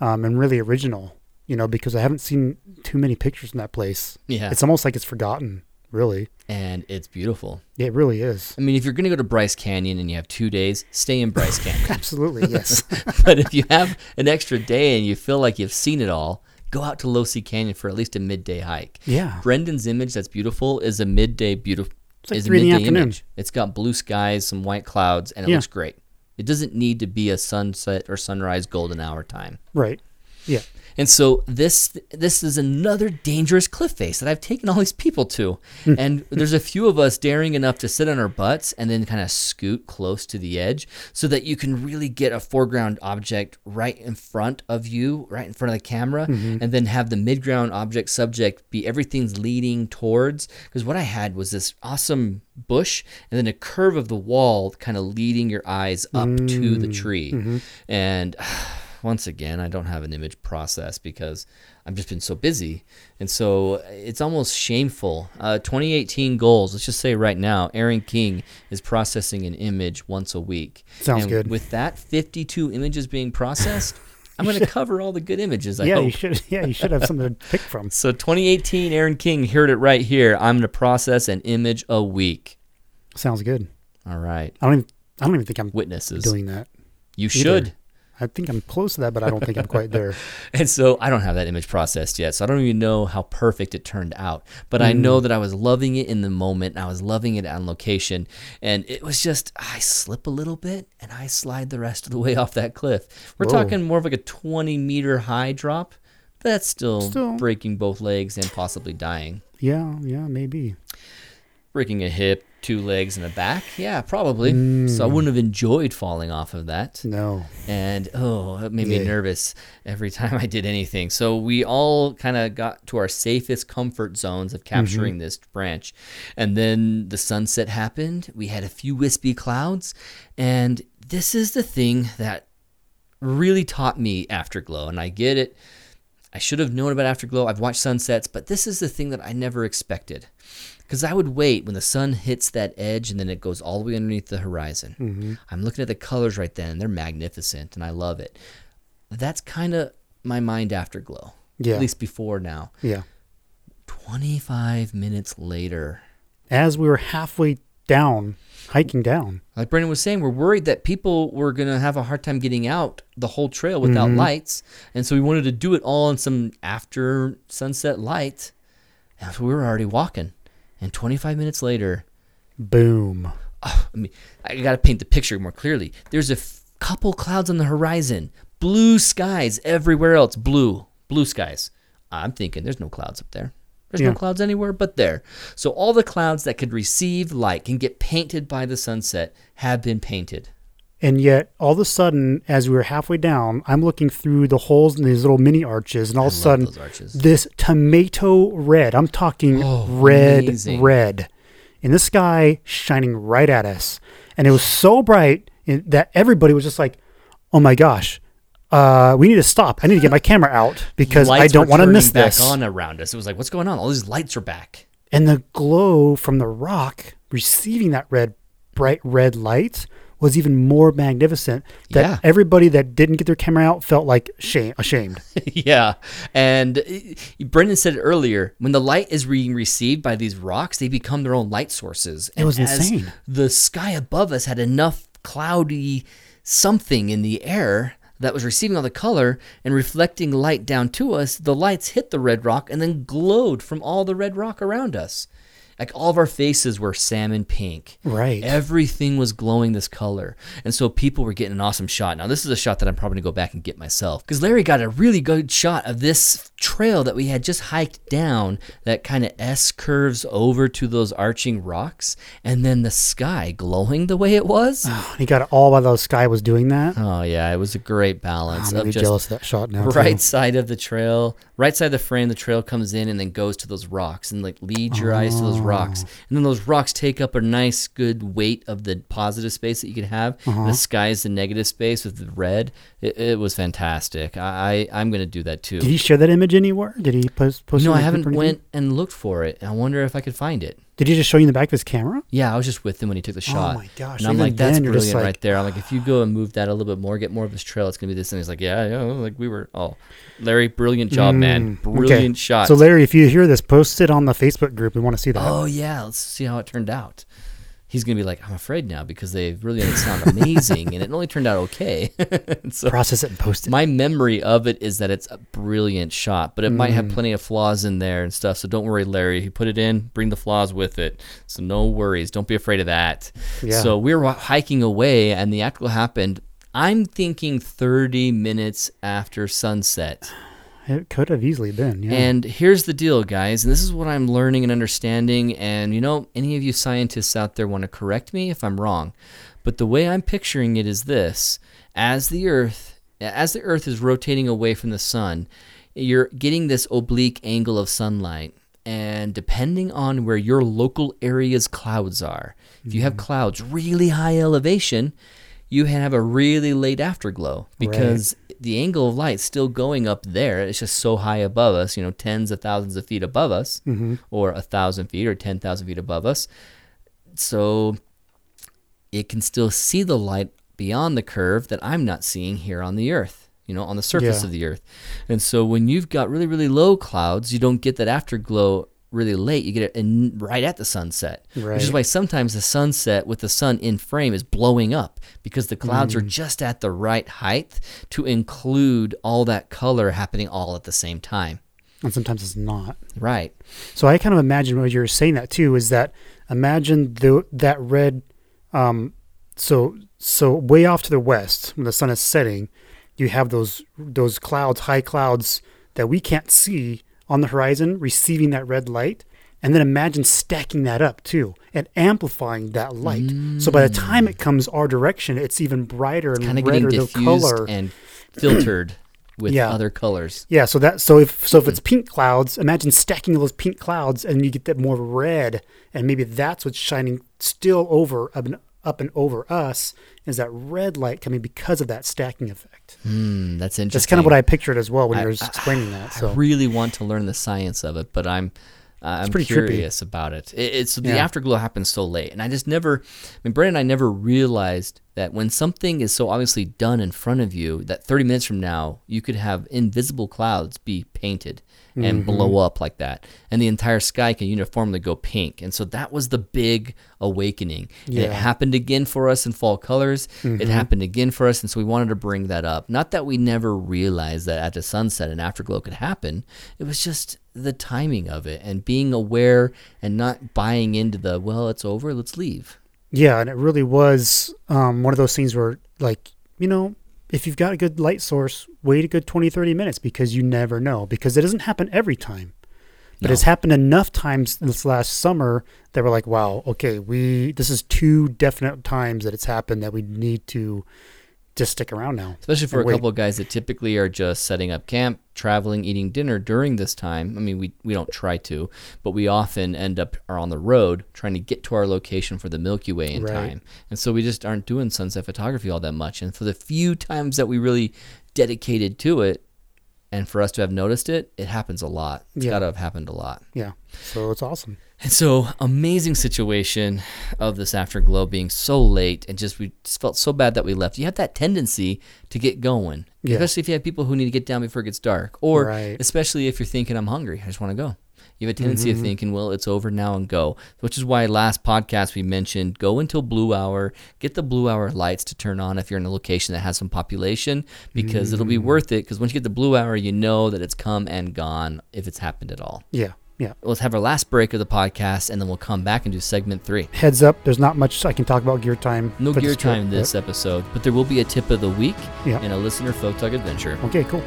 Speaker 1: um, and really original, you know, because I haven't seen too many pictures in that place.
Speaker 2: Yeah.
Speaker 1: It's almost like it's forgotten, really.
Speaker 2: and it's beautiful.
Speaker 1: Yeah, it really is.
Speaker 2: I mean, if you're going to go to Bryce Canyon and you have two days, stay in Bryce [LAUGHS] Canyon.
Speaker 1: Absolutely, yes. [LAUGHS]
Speaker 2: but if you have an extra day and you feel like you've seen it all, go out to Losee Canyon for at least a midday hike.
Speaker 1: yeah.
Speaker 2: Brendan's image that's beautiful is a midday beautiful
Speaker 1: It's like
Speaker 2: is a
Speaker 1: three in the
Speaker 2: midday image. It's got blue skies, some white clouds, and it
Speaker 1: Yeah.
Speaker 2: looks great. It doesn't need to be a sunset or sunrise golden hour time.
Speaker 1: Right. Yeah.
Speaker 2: And so this this is another dangerous cliff face that I've taken all these people to. Hmm. and there's a few of us daring enough to sit on our butts and then kind of scoot close to the edge so that you can really get a foreground object right in front of you, right in front of the camera, mm-hmm. and then have the midground object subject be everything's leading towards. Because what I had was this awesome bush and then a curve of the wall kind of leading your eyes up to the mm. tree. Mm-hmm. And [SIGHS] once again, I don't have an image process because I've just been so busy. And so it's almost shameful. Uh, 2018 goals, let's just say right now, Aaron King is processing an image once a week.
Speaker 1: Sounds
Speaker 2: And
Speaker 1: good.
Speaker 2: With that 52 images being processed, [LAUGHS] I'm going to cover all the good images, I
Speaker 1: yeah,
Speaker 2: hope.
Speaker 1: you should yeah, you should have something to pick [LAUGHS] from.
Speaker 2: So 2018, Aaron King heard it right here. I'm going to process an image a week.
Speaker 1: Sounds good.
Speaker 2: All right.
Speaker 1: I don't even I don't even think I'm
Speaker 2: Witnesses.
Speaker 1: doing that.
Speaker 2: You should.
Speaker 1: I think I'm close to that, but I don't think I'm quite there. [LAUGHS]
Speaker 2: And so I don't have that image processed yet. So I don't even know how perfect it turned out. But I know mm. that I was loving it in the moment. And I was loving it on location. And it was just, I slip a little bit and I slide the rest of the way off that cliff. We're
Speaker 1: Whoa.
Speaker 2: talking more of like a 20 meter high drop. That's still,
Speaker 1: Still.
Speaker 2: breaking both legs and possibly dying.
Speaker 1: Yeah, yeah, maybe.
Speaker 2: Breaking a hip, two legs, and a back. Yeah, probably. So I mm. wouldn't have enjoyed falling off of that.
Speaker 1: No.
Speaker 2: and oh, it made me nervous every [LAUGHS] time I did anything. So we all kind of got to our safest comfort zones of mm-hmm. capturing this branch, and then the sunset happened. We had a few wispy clouds, and this is the thing that really taught me Afterglow, and I get it. I should have known about Afterglow. I've watched sunsets, but this is the thing that I never expected. Because I would wait when the sun hits that edge and then it goes all the way underneath the horizon. Mm-hmm. I'm looking at the colors right then, and they're magnificent, and I love it. That's kind of my mind Afterglow.
Speaker 1: Yeah.
Speaker 2: At least before now.
Speaker 1: Yeah.
Speaker 2: 25 minutes later.
Speaker 1: As we were halfway down, hiking down.
Speaker 2: Like Brendan was saying, we're worried that people were going to have a hard time getting out the whole trail without mm-hmm. lights. And so we wanted to do it all in some after sunset light. And so we were already walking. And 25 minutes later,
Speaker 1: Boom.
Speaker 2: Oh, I mean, I got to paint the picture more clearly. There's a f- couple clouds on the horizon, blue skies everywhere else, blue, blue skies. I'm thinking there's no clouds up there. There's
Speaker 1: Yeah.
Speaker 2: no clouds anywhere but there. So all the clouds that could receive light and get painted by the sunset have been painted.
Speaker 1: And yet, all of a sudden, as we were halfway down, I'm looking through the holes in these little mini arches, and all of a sudden, this tomato red, I'm talking
Speaker 2: Oh,
Speaker 1: red,
Speaker 2: amazing.
Speaker 1: red, in the sky shining right at us. And it was so bright in- that everybody was just like, oh my gosh, uh, we need to stop. I need to get my [LAUGHS] camera out because I don't want to miss
Speaker 2: back
Speaker 1: this.
Speaker 2: on around us. It was like, what's going on? All these lights are back.
Speaker 1: And the glow from the rock receiving that red, bright red light was even more magnificent. That
Speaker 2: Yeah.
Speaker 1: everybody that didn't get their camera out felt like shame, ashamed. [LAUGHS]
Speaker 2: yeah. And uh, Brendan said it earlier when the light is being received by these rocks, they become their own light sources.
Speaker 1: It was
Speaker 2: And as
Speaker 1: insane.
Speaker 2: The sky above us had enough cloudy something in the air that was receiving all the color and reflecting light down to us. The lights hit the red rock and then glowed from all the red rock around us. Like all of our faces were salmon pink.
Speaker 1: Right.
Speaker 2: Everything was glowing this color. And so people were getting an awesome shot. Now, this is a shot that I'm probably going to go back and get myself because Larry got a really good shot of this trail that we had just hiked down that kind of S curves over to those arching rocks, and then the sky glowing the way it was. [SIGHS]
Speaker 1: he got it all while the sky was doing that.
Speaker 2: Oh yeah, it was a great balance
Speaker 1: I'm
Speaker 2: of
Speaker 1: really jealous of that shot now. too.
Speaker 2: right side of the trail, right side of the frame, the trail comes in and then goes to those rocks and like leads your eyes to those rocks.
Speaker 1: Oh.
Speaker 2: And then those rocks take up a nice good weight of the positive space that you can have.
Speaker 1: Uh-huh.
Speaker 2: The sky is the negative space with the red. It, it was fantastic. I, I I'm gonna do that too.
Speaker 1: Did he share that image anywhere? Did he post? post
Speaker 2: no, I haven't
Speaker 1: group or anything?
Speaker 2: went and looked for it. I wonder if I could find it.
Speaker 1: Did he just show you in the back of his camera?
Speaker 2: Yeah, I was just with him when he took the shot.
Speaker 1: Oh my gosh!
Speaker 2: And I'm like, that's
Speaker 1: then,
Speaker 2: brilliant
Speaker 1: like,
Speaker 2: right there. I'm like, if you go and move that a little bit more, get more of this trail, it's gonna be this. And he's like, yeah, yeah, like we were. Oh, Larry, brilliant job, man,
Speaker 1: Mm, okay.
Speaker 2: brilliant shot.
Speaker 1: So Larry, if you hear this, post it on the Facebook group. We want to see that.
Speaker 2: oh yeah, let's see how it turned out. He's gonna be like, I'm afraid now because they really sound amazing, and it only turned out okay. [LAUGHS] so
Speaker 1: Process it and post it.
Speaker 2: my memory of it is that it's a brilliant shot, but it might have
Speaker 1: Mm.
Speaker 2: plenty of flaws in there and stuff. So don't worry, Larry. He put it in, bring the flaws with it. So no worries. Don't be afraid of that.
Speaker 1: Yeah.
Speaker 2: So we were hiking away, and the actual happened. I'm thinking 30 minutes after sunset.
Speaker 1: It could have easily been. Yeah.
Speaker 2: And here's the deal, guys, and this is what I'm learning and understanding. And you know, any of you scientists out there want to correct me if I'm wrong, but the way I'm picturing it is this: as the Earth, as the Earth is rotating away from the sun, you're getting this oblique angle of sunlight. And depending on where your local area's clouds are, if you have mm-hmm. clouds really high elevation, you have a really late afterglow because the angle of light still going up there. It's just so high above us, you know, tens of thousands of feet above us, mm-hmm. or a thousand feet or ten thousand feet above us. So it can still see the light beyond the curve that I'm not seeing here on the Earth. You know, on the surface
Speaker 1: Yeah.
Speaker 2: of the Earth. And so when you've got really, really low clouds, you don't get that afterglow really late. You get it in, right at the sunset, which is why sometimes the sunset with the sun in frame is blowing up because the clouds
Speaker 1: Mm.
Speaker 2: are just at the right height to include all that color happening all at the same time.
Speaker 1: and sometimes it's not.
Speaker 2: Right.
Speaker 1: So I kind of imagine what you're saying that too is that imagine the that red, um, so so way off to the west when the sun is setting, you have those those clouds, high clouds that we can't see on the horizon, receiving that red light, and then imagine stacking that up too and amplifying that light. So by the mm. time it comes our direction, it's even brighter and redder the color.
Speaker 2: and filtered [CLEARS THROAT] with
Speaker 1: Yeah.
Speaker 2: other colors.
Speaker 1: Yeah, so that so if so if it's mm. pink clouds, imagine stacking those pink clouds and you get that more red, and maybe that's what's shining still over and up and over us is that red light coming because of that stacking effect.
Speaker 2: Hmm, that's interesting.
Speaker 1: That's kind of what I pictured as well when
Speaker 2: I-
Speaker 1: you were explaining that. So
Speaker 2: I really want to learn the science of it, but I'm uh, I'm
Speaker 1: pretty trippy.
Speaker 2: curious about it. it it's the afterglow happens so late, and I just never. I mean, Brendan, and I never realized that when something is so obviously done in front of you, that 30 minutes from now you could have invisible clouds be painted and
Speaker 1: Mm-hmm.
Speaker 2: blow up like that, and the entire sky can uniformly go pink. And so that was the big awakening. And it
Speaker 1: Mm-hmm.
Speaker 2: happened again for us in fall colors. It happened again for us, and so we wanted to bring that up. Not that we never realized that at the sunset an afterglow could happen. It was just the timing of it and being aware and not buying into the well, it's over, let's leave.
Speaker 1: yeah, and it really was um, one of those things where like you know if you've got a good light source, wait a good 20, 30 minutes because you never know because it doesn't happen every time. But
Speaker 2: No.
Speaker 1: it's happened enough times this last summer that we're like, wow, okay, we this is two definite times that it's happened that we need to just stick around now.
Speaker 2: Especially for a
Speaker 1: wait.
Speaker 2: couple of guys that typically are just setting up camp, traveling, eating dinner during this time. I mean, we, we don't try to, but we often end up are on the road trying to get to our location for the Milky Way in
Speaker 1: Right.
Speaker 2: time. And so we just aren't doing sunset photography all that much. And for the few times that we really dedicated to it, and for us to have noticed it, it happens a lot. It's
Speaker 1: Yeah.
Speaker 2: got to have happened a lot.
Speaker 1: Yeah. So it's awesome.
Speaker 2: And so, amazing situation of this afterglow being so late, and just we just felt so bad that we left. You have that tendency to get going,
Speaker 1: Yeah.
Speaker 2: especially if you have people who need to get down before it gets dark, or
Speaker 1: Right.
Speaker 2: especially if you're thinking, "I'm hungry, I just want to go." You have a tendency
Speaker 1: Mm-hmm.
Speaker 2: of thinking, "Well, it's over now and go," which is why last podcast we mentioned go until blue hour, get the blue hour lights to turn on if you're in a location that has some population, because it'll
Speaker 1: Mm.
Speaker 2: be worth it. Because once you get the blue hour, you know that it's come and gone if it's happened at all
Speaker 1: Yeah. Yeah.
Speaker 2: let's have our last break of the podcast and then we'll come back and do segment three.
Speaker 1: Heads up, there's not much I can talk about gear time.
Speaker 2: No gear
Speaker 1: this trip,
Speaker 2: time this
Speaker 1: but-
Speaker 2: episode, but there will be a tip of the week
Speaker 1: Yeah.
Speaker 2: and a listener photog adventure.
Speaker 1: Okay, cool.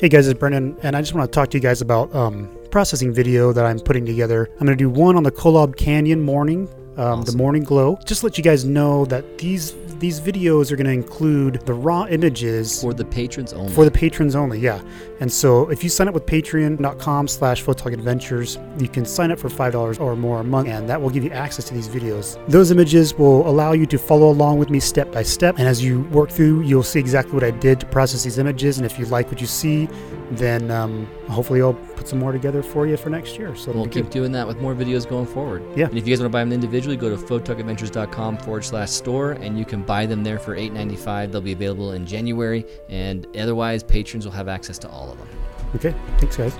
Speaker 1: Hey guys, it's Brendan, and I just want to talk to you guys about um, processing video that I'm putting together. I'm going to do one on the Kolob Canyon morning, um, the morning glow. Just let you guys know that these these videos are going to include the raw images
Speaker 2: For the patrons only.
Speaker 1: for the patrons only. Yeah, and so if you sign up with Patreon.com/slash Adventures, you can sign up for five dollars or more a month, and that will give you access to these videos. Those images will allow you to follow along with me step by step, and as you work through, you'll see exactly what I did to process these images. And if you like what you see, then um, hopefully I'll put some more together for you for next year. So
Speaker 2: We'll keep
Speaker 1: good.
Speaker 2: doing that with more videos going forward.
Speaker 1: Yeah.
Speaker 2: And if you guys want to buy them individually, go to photogadventures.com forward slash store and you can buy them there for $8.95. They'll be available in January. And otherwise, patrons will have access to all of them.
Speaker 1: Okay, thanks guys.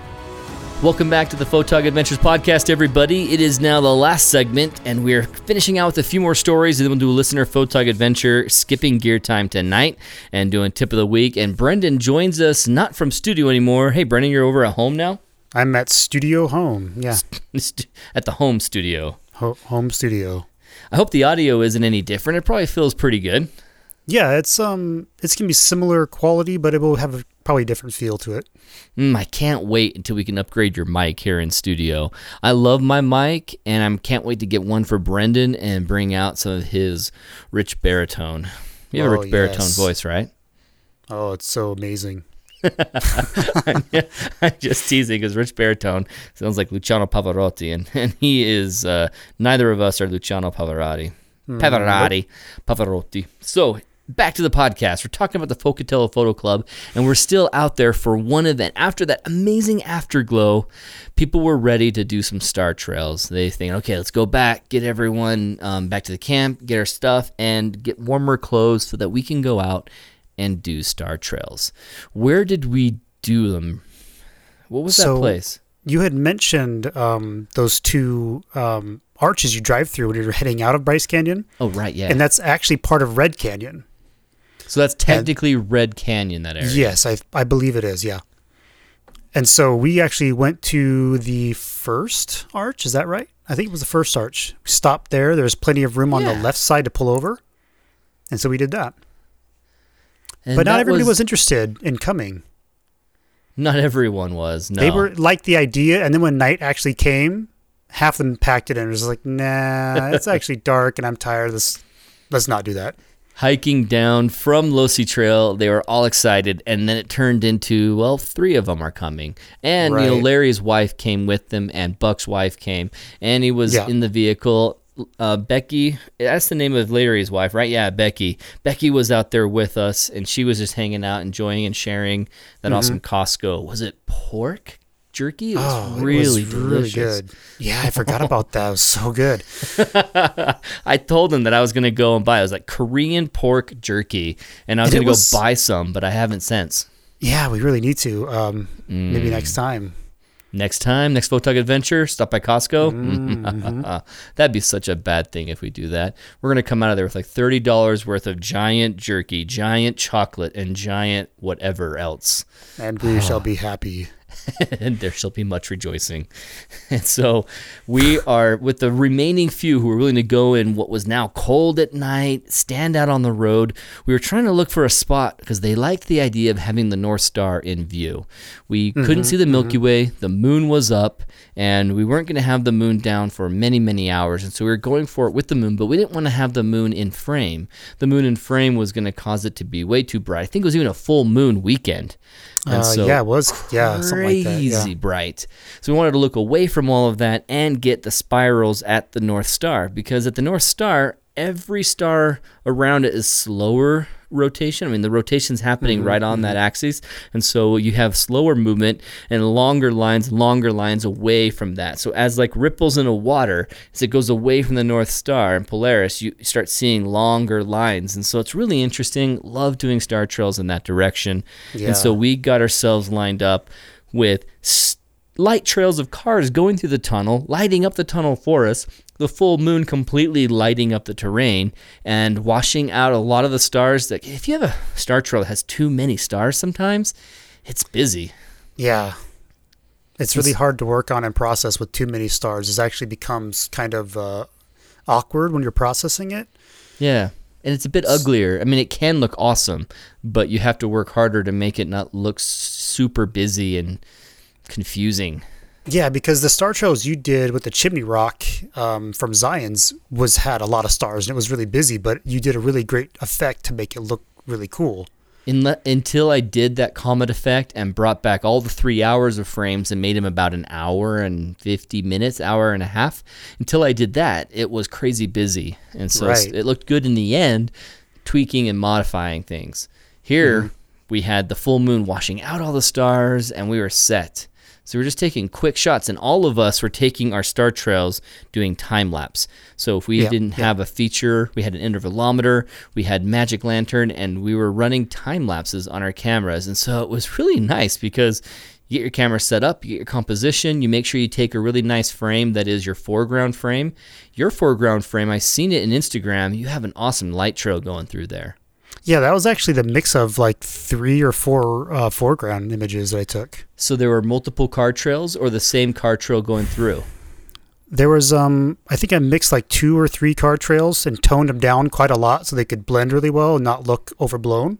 Speaker 2: Welcome back to the Photog Adventures podcast, everybody. It is now the last segment, and we're finishing out with a few more stories, and then we'll do a listener Photog adventure, skipping gear time tonight, and doing tip of the week. And Brendan joins us not from studio anymore. Hey, Brendan, you're over at home now?
Speaker 1: I'm at Studio Home. Yeah, [LAUGHS]
Speaker 2: at the home studio.
Speaker 1: Ho- home studio.
Speaker 2: I hope the audio isn't any different. It probably feels pretty good.
Speaker 1: Yeah, it's um, it's gonna be similar quality, but it will have a probably different feel to it.
Speaker 2: Mm, I can't wait until we can upgrade your mic here in studio. I love my mic, and I can't wait to get one for Brendan and bring out some of his rich baritone. You have a
Speaker 1: Oh,
Speaker 2: rich baritone
Speaker 1: yes.
Speaker 2: voice, right?
Speaker 1: Oh, it's so amazing. [LAUGHS]
Speaker 2: I'm just teasing because Rich Baritone sounds like Luciano Pavarotti, and, and he is uh, neither of us are Luciano Pavarotti. Pavarotti, Pavarotti. So back to the podcast. We're talking about the Pocatello Photo Club, and we're still out there for one event. After that amazing afterglow, people were ready to do some star trails. They think, okay, let's go back, get everyone um, back to the camp, get our stuff, and get warmer clothes so that we can go out and do star trails. Where did we do them? What was that place?
Speaker 1: You had mentioned um, those two um, arches you drive through when you're heading out of Bryce Canyon,
Speaker 2: Oh, right, yeah.
Speaker 1: and that's actually part of Red Canyon.
Speaker 2: So that's technically Red Canyon, that area.
Speaker 1: Yes, I I believe it is. Yeah. And so we actually went to the first arch. Is that right? I think it was the first arch. We stopped there. There was plenty of room on the left side to pull over, and so we did that.
Speaker 2: And
Speaker 1: but not everybody was, interested in coming.
Speaker 2: Not everyone was. No.
Speaker 1: They were like the idea, and then when night actually came, half of them packed it in. It was like, nah, it's [LAUGHS] actually dark, and I'm tired. Let's let's not do that.
Speaker 2: Hiking down from Losee Trail. They were all excited, and then it turned into well, three of them are coming, and you know Larry's wife came with them, and Buck's wife came, and he was
Speaker 1: Yeah.
Speaker 2: in the vehicle. Uh, Becky, that's the name of Larry's wife, right? Yeah, Becky. Becky was out there with us, and she was just hanging out, enjoying and sharing that
Speaker 1: Mm-hmm.
Speaker 2: awesome Costco. Was it pork jerky? It was
Speaker 1: Oh,
Speaker 2: really
Speaker 1: it was really
Speaker 2: delicious.
Speaker 1: good. Yeah, I forgot about that. It was so good. [LAUGHS]
Speaker 2: I told him that I was gonna go and buy. it. I was like Korean pork jerky, and I was gonna
Speaker 1: was-
Speaker 2: go buy some, but I haven't since.
Speaker 1: Yeah, we really need to. Um, Maybe next time.
Speaker 2: Next time, next Photog adventure, stop by Costco.
Speaker 1: Mm-hmm. [LAUGHS]
Speaker 2: That'd be such a bad thing if we do that. We're gonna come out of there with like thirty dollars worth of giant jerky, giant chocolate, and giant whatever else.
Speaker 1: And we shall [SIGHS] be happy. [LAUGHS]
Speaker 2: and there shall be much rejoicing. [LAUGHS] And so we are with the remaining few who were willing to go in what was now cold at night, stand out on the road. We were trying to look for a spot because they liked the idea of having the North Star in view. We mm-hmm, couldn't see the mm-hmm. Milky Way, the moon was up, and we weren't going to have the moon down for many, many hours. And so we were going for it with the moon, but we didn't want to have the moon in frame. The moon in frame was going to cause it to be way too bright. I think it was even a full moon weekend. And
Speaker 1: Uh,
Speaker 2: so
Speaker 1: yeah, it was. Yeah, something like that.
Speaker 2: crazy
Speaker 1: Yeah.
Speaker 2: bright. So we wanted to look away from all of that and get the spirals at the North Star because at the North Star, every star around it is slower rotation. I mean, the rotation's happening
Speaker 1: Mm-hmm,
Speaker 2: right on that axis, and so you have slower movement and longer lines, longer lines away from that. So as like ripples in a water, as it goes away from the North Star and Polaris, you start seeing longer lines, and so it's really interesting. Love doing star trails in that direction,
Speaker 1: Yeah.
Speaker 2: and so we got ourselves lined up with light trails of cars going through the tunnel, lighting up the tunnel for us, the full moon completely lighting up the terrain and washing out a lot of the stars that if you have a star trail that has too many stars sometimes, it's busy.
Speaker 1: Yeah. It's really hard to work on and process with too many stars. It actually becomes kind of uh, awkward when you're processing it.
Speaker 2: Yeah. And it's a bit uglier. I mean, it can look awesome, but you have to work harder to make it not look super busy and confusing.
Speaker 1: Yeah, because the star trails you did with the Chimney Rock um, from Zion's was had a lot of stars and it was really busy, but you did a really great effect to make it look really cool.
Speaker 2: Until I did that comet effect and brought back all the three hours of frames and made them about an hour and 50 minutes, hour and a half. Until I did that, it was crazy busy. And so
Speaker 1: Right.
Speaker 2: it looked good in the end, tweaking and modifying things. Here,
Speaker 1: Mm-hmm.
Speaker 2: we had the full moon washing out all the stars and we were set. So we we're just taking quick shots, and all of us were taking our star trails doing time lapse. So if we
Speaker 1: Yeah,
Speaker 2: didn't have a feature, we had an intervalometer, we had magic lantern, and we were running time lapses on our cameras. And so it was really nice because you get your camera set up, you get your composition, you make sure you take a really nice frame that is your foreground frame. Your foreground frame, I've seen it in Instagram, you have an awesome light trail going through there.
Speaker 1: Yeah, that was actually the mix of like three or four uh, foreground images that I took.
Speaker 2: So there were multiple car trails or the same car trail going through.
Speaker 1: There was, um, I think I mixed like two or three car trails and toned them down quite a lot so they could blend really well and not look overblown.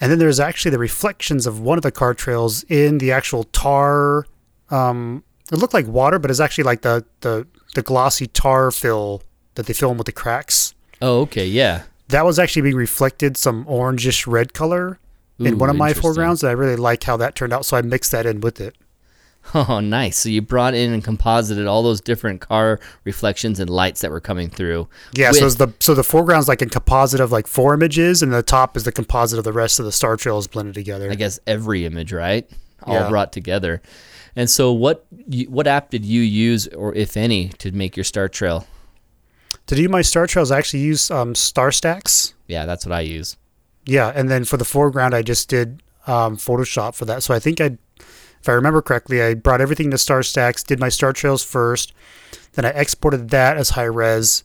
Speaker 1: And then there's actually the reflections of one of the car trails in the actual tar. Um, it looked like water, but it's actually like the, the, the glossy tar fill that they fill in with the cracks.
Speaker 2: Oh, okay, yeah.
Speaker 1: That was actually being reflected some orangish red color in one of my foregrounds. And I really liked how that turned out. So I mixed that in with it. [LAUGHS]
Speaker 2: Oh, nice. So you brought in and composited all those different car reflections and lights that were coming through.
Speaker 1: Yeah, so
Speaker 2: with-
Speaker 1: it's the so the foreground's like a composite of like four images, and the top is the composite of the rest of the star trails blended together.
Speaker 2: I guess every image, right? All
Speaker 1: Yeah.
Speaker 2: brought together. And so what what app did you use or if any to make your star trail?
Speaker 1: To do my star trails, I actually use um, StarStaX.
Speaker 2: Yeah, that's what I use.
Speaker 1: Yeah, and then for the foreground, I just did um, Photoshop for that. So I think I, if I remember correctly, I brought everything to StarStaX, did my star trails first, then I exported that as high res,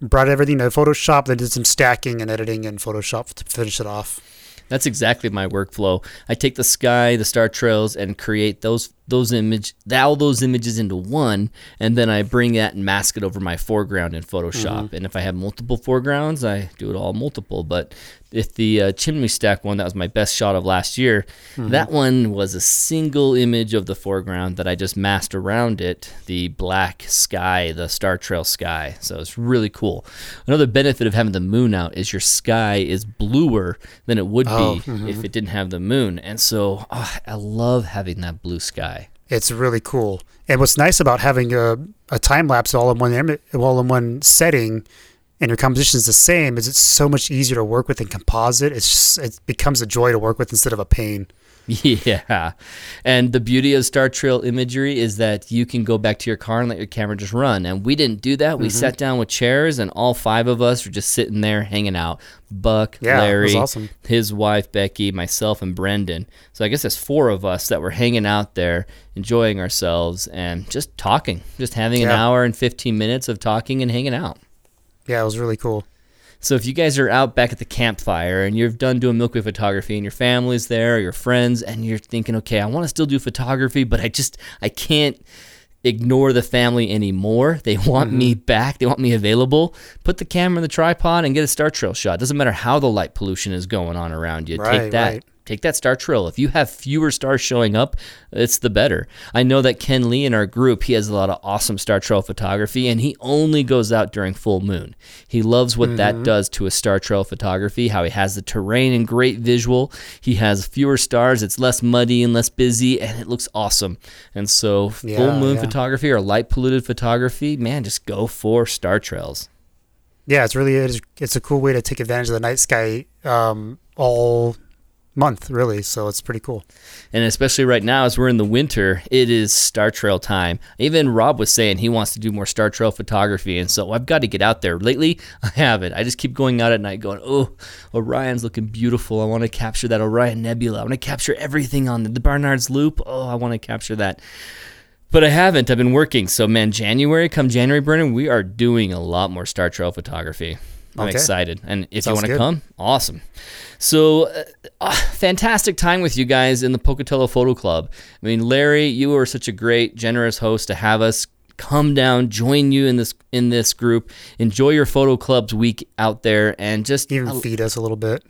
Speaker 1: brought everything to Photoshop, then did some stacking and editing in Photoshop to finish it off.
Speaker 2: That's exactly my workflow. I take the sky, the star trails, and create those those image all those images into one, and then I bring that and mask it over my foreground in Photoshop. Mm-hmm. And if I have multiple foregrounds, I do it all multiple. But if the uh, chimney stack one, that was my best shot of last year. Mm-hmm. That one was a single image of the foreground that I just masked around it, the black sky, the star trail sky. So it's really cool. Another benefit of having the moon out is your sky is bluer than it would
Speaker 1: Oh,
Speaker 2: be if it didn't have the moon. And so oh, I love having that blue sky.
Speaker 1: It's really cool. And what's nice about having a, a time lapse all in one all in one setting and your composition is the same is it's so much easier to work with in composite. It's just it becomes a joy to work with instead of a pain. [LAUGHS]
Speaker 2: Yeah. And the beauty of Star Trail imagery is that you can go back to your car and let your camera just run. And we didn't do that. We mm-hmm. sat down with chairs and all five of us were just sitting there hanging out. Buck,
Speaker 1: Yeah,
Speaker 2: Larry,
Speaker 1: awesome.
Speaker 2: his wife Becky, myself and Brendan. So I guess there's four of us that were hanging out there, enjoying ourselves and just talking. Just having an hour and 15 minutes of talking and hanging out.
Speaker 1: Yeah, it was really cool.
Speaker 2: So if you guys are out back at the campfire and you're done doing Milky Way photography and your family's there, or your friends, and you're thinking, okay, I want to still do photography, but I just I can't ignore the family anymore. They want me
Speaker 1: Mm-hmm.
Speaker 2: back. They want me available. Put the camera in the tripod and get a star trail shot. Doesn't matter how the light pollution is going on around you. Take that.
Speaker 1: right.
Speaker 2: Take that star trail. If you have fewer stars showing up, it's the better. I know that Ken Lee in our group, he has a lot of awesome star trail photography, and he only goes out during full moon. He loves what
Speaker 1: Mm-hmm.
Speaker 2: that does to a star trail photography, how he has the terrain and great visual. He has fewer stars, it's less muddy and less busy, and it looks awesome. And so, full
Speaker 1: Yeah,
Speaker 2: moon
Speaker 1: yeah.
Speaker 2: photography or light polluted photography, man, just go for star trails.
Speaker 1: Yeah, it's really it's, it's a cool way to take advantage of the night sky um, all month, really. So it's pretty cool.
Speaker 2: And especially right now, as we're in the winter, it is Star Trail time. Even Rob was saying he wants to do more Star Trail photography, and so I've got to get out there. Lately, [LAUGHS] I haven't. I just keep going out at night, going, "Oh, Orion's looking beautiful. I want to capture that Orion Nebula. I want to capture everything on the, Barnard's Loop. Oh, I want to capture that." But I haven't. I've been working. So, man, January, come January, Brendan, we are doing a lot more Star Trail photography. I'm
Speaker 1: Okay.
Speaker 2: excited. And if you want to come, awesome. So, uh, uh, fantastic time with you guys in the Pocatello Photo Club. I mean, Larry, you were such a great, generous host to have us come down, join you in this in this group, enjoy your photo club's week out there, and just
Speaker 1: Even feed us a little bit.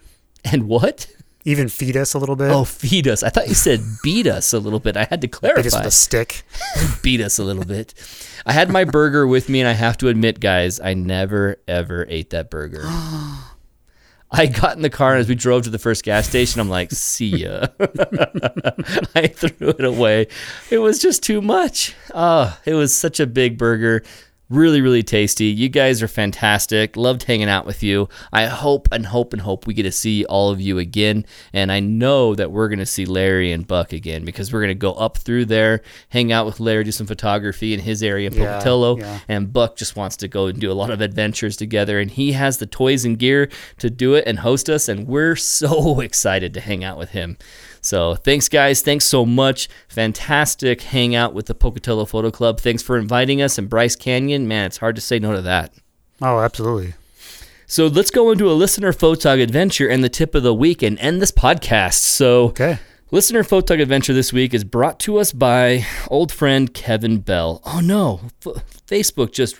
Speaker 2: and what?
Speaker 1: even feed us a little bit.
Speaker 2: Oh, feed us. I thought you said beat us a little bit. I had to
Speaker 1: Hit us
Speaker 2: clarify.
Speaker 1: with a stick. [LAUGHS]
Speaker 2: beat us a little bit. I had my burger with me, and I have to admit, guys, I never ever ate that burger. [GASPS] I got in the car and as we drove to the first gas station, I'm like, "See ya." [LAUGHS] I threw it away. It was just too much. Oh, it was such a big burger. Really, really tasty. You guys are fantastic. Loved hanging out with you. I hope and hope and hope we get to see all of you again. And I know that we're going to see Larry and Buck again because we're going to go up through there, hang out with Larry, do some photography in his area in
Speaker 1: Yeah, yeah.
Speaker 2: And Buck just wants to go and do a lot of adventures together. And he has the toys and gear to do it and host us. And we're [LAUGHS] so excited to hang out with him. So thanks, guys. Thanks so much. Fantastic hangout with the Pocatello Photo Club. Thanks for inviting us. And Bryce Canyon, man, it's hard to say no to that.
Speaker 1: Oh, absolutely.
Speaker 2: So let's go into a listener photog adventure and the tip of the week and end this podcast. So
Speaker 1: Okay.
Speaker 2: Listener Photog Adventure this week is brought to us by old friend Kevin Bell. Oh no, Facebook just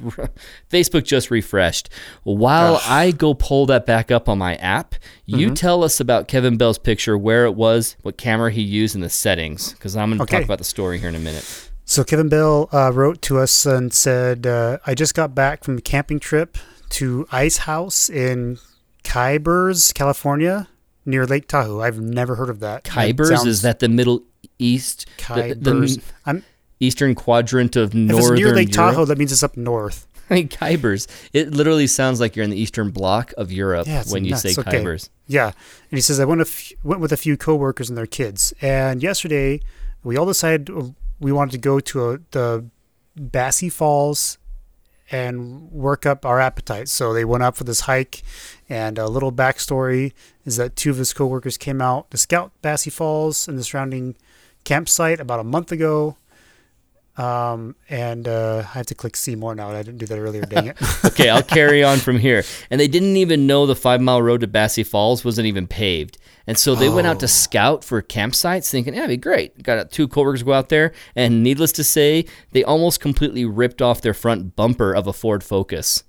Speaker 2: Facebook just refreshed. While I go pull that back up on my app, you tell us about Kevin Bell's picture, where it was, what camera he used, and the settings. Because I'm going to
Speaker 1: Okay.
Speaker 2: talk about the story here in a minute.
Speaker 1: So Kevin Bell uh, wrote to us and said, uh, "I just got back from a camping trip to Ice House in Kyburz, California, near Lake Tahoe. I've never heard of that.
Speaker 2: Kyburz
Speaker 1: sounds-
Speaker 2: is that the Middle East, the, the
Speaker 1: I'm,
Speaker 2: eastern quadrant of northern.
Speaker 1: if it's near Lake
Speaker 2: Europe?
Speaker 1: Tahoe, that means it's up north. [LAUGHS]
Speaker 2: I mean, Kyburz. It literally sounds like you're in the eastern block of Europe
Speaker 1: Yeah,
Speaker 2: when you
Speaker 1: nuts.
Speaker 2: say
Speaker 1: Okay.
Speaker 2: Kyburz.
Speaker 1: Yeah, and he says I went f- went with a few coworkers and their kids, and yesterday we all decided we wanted to go to a, the Bassi Falls and work up our appetite. So they went out for this hike, and a little backstory is that two of his coworkers came out to scout Bassi Falls and the surrounding campsite about a month ago. Um, and uh, I have to click see more now. I didn't do that earlier. Dang it. [LAUGHS]
Speaker 2: okay, I'll carry on from here. And they didn't even know the five mile road to Bassi Falls wasn't even paved. And so they went out to scout for campsites thinking, yeah, it'd be great. Got two coworkers go out there. And needless to say, they almost completely ripped off their front bumper of a Ford Focus.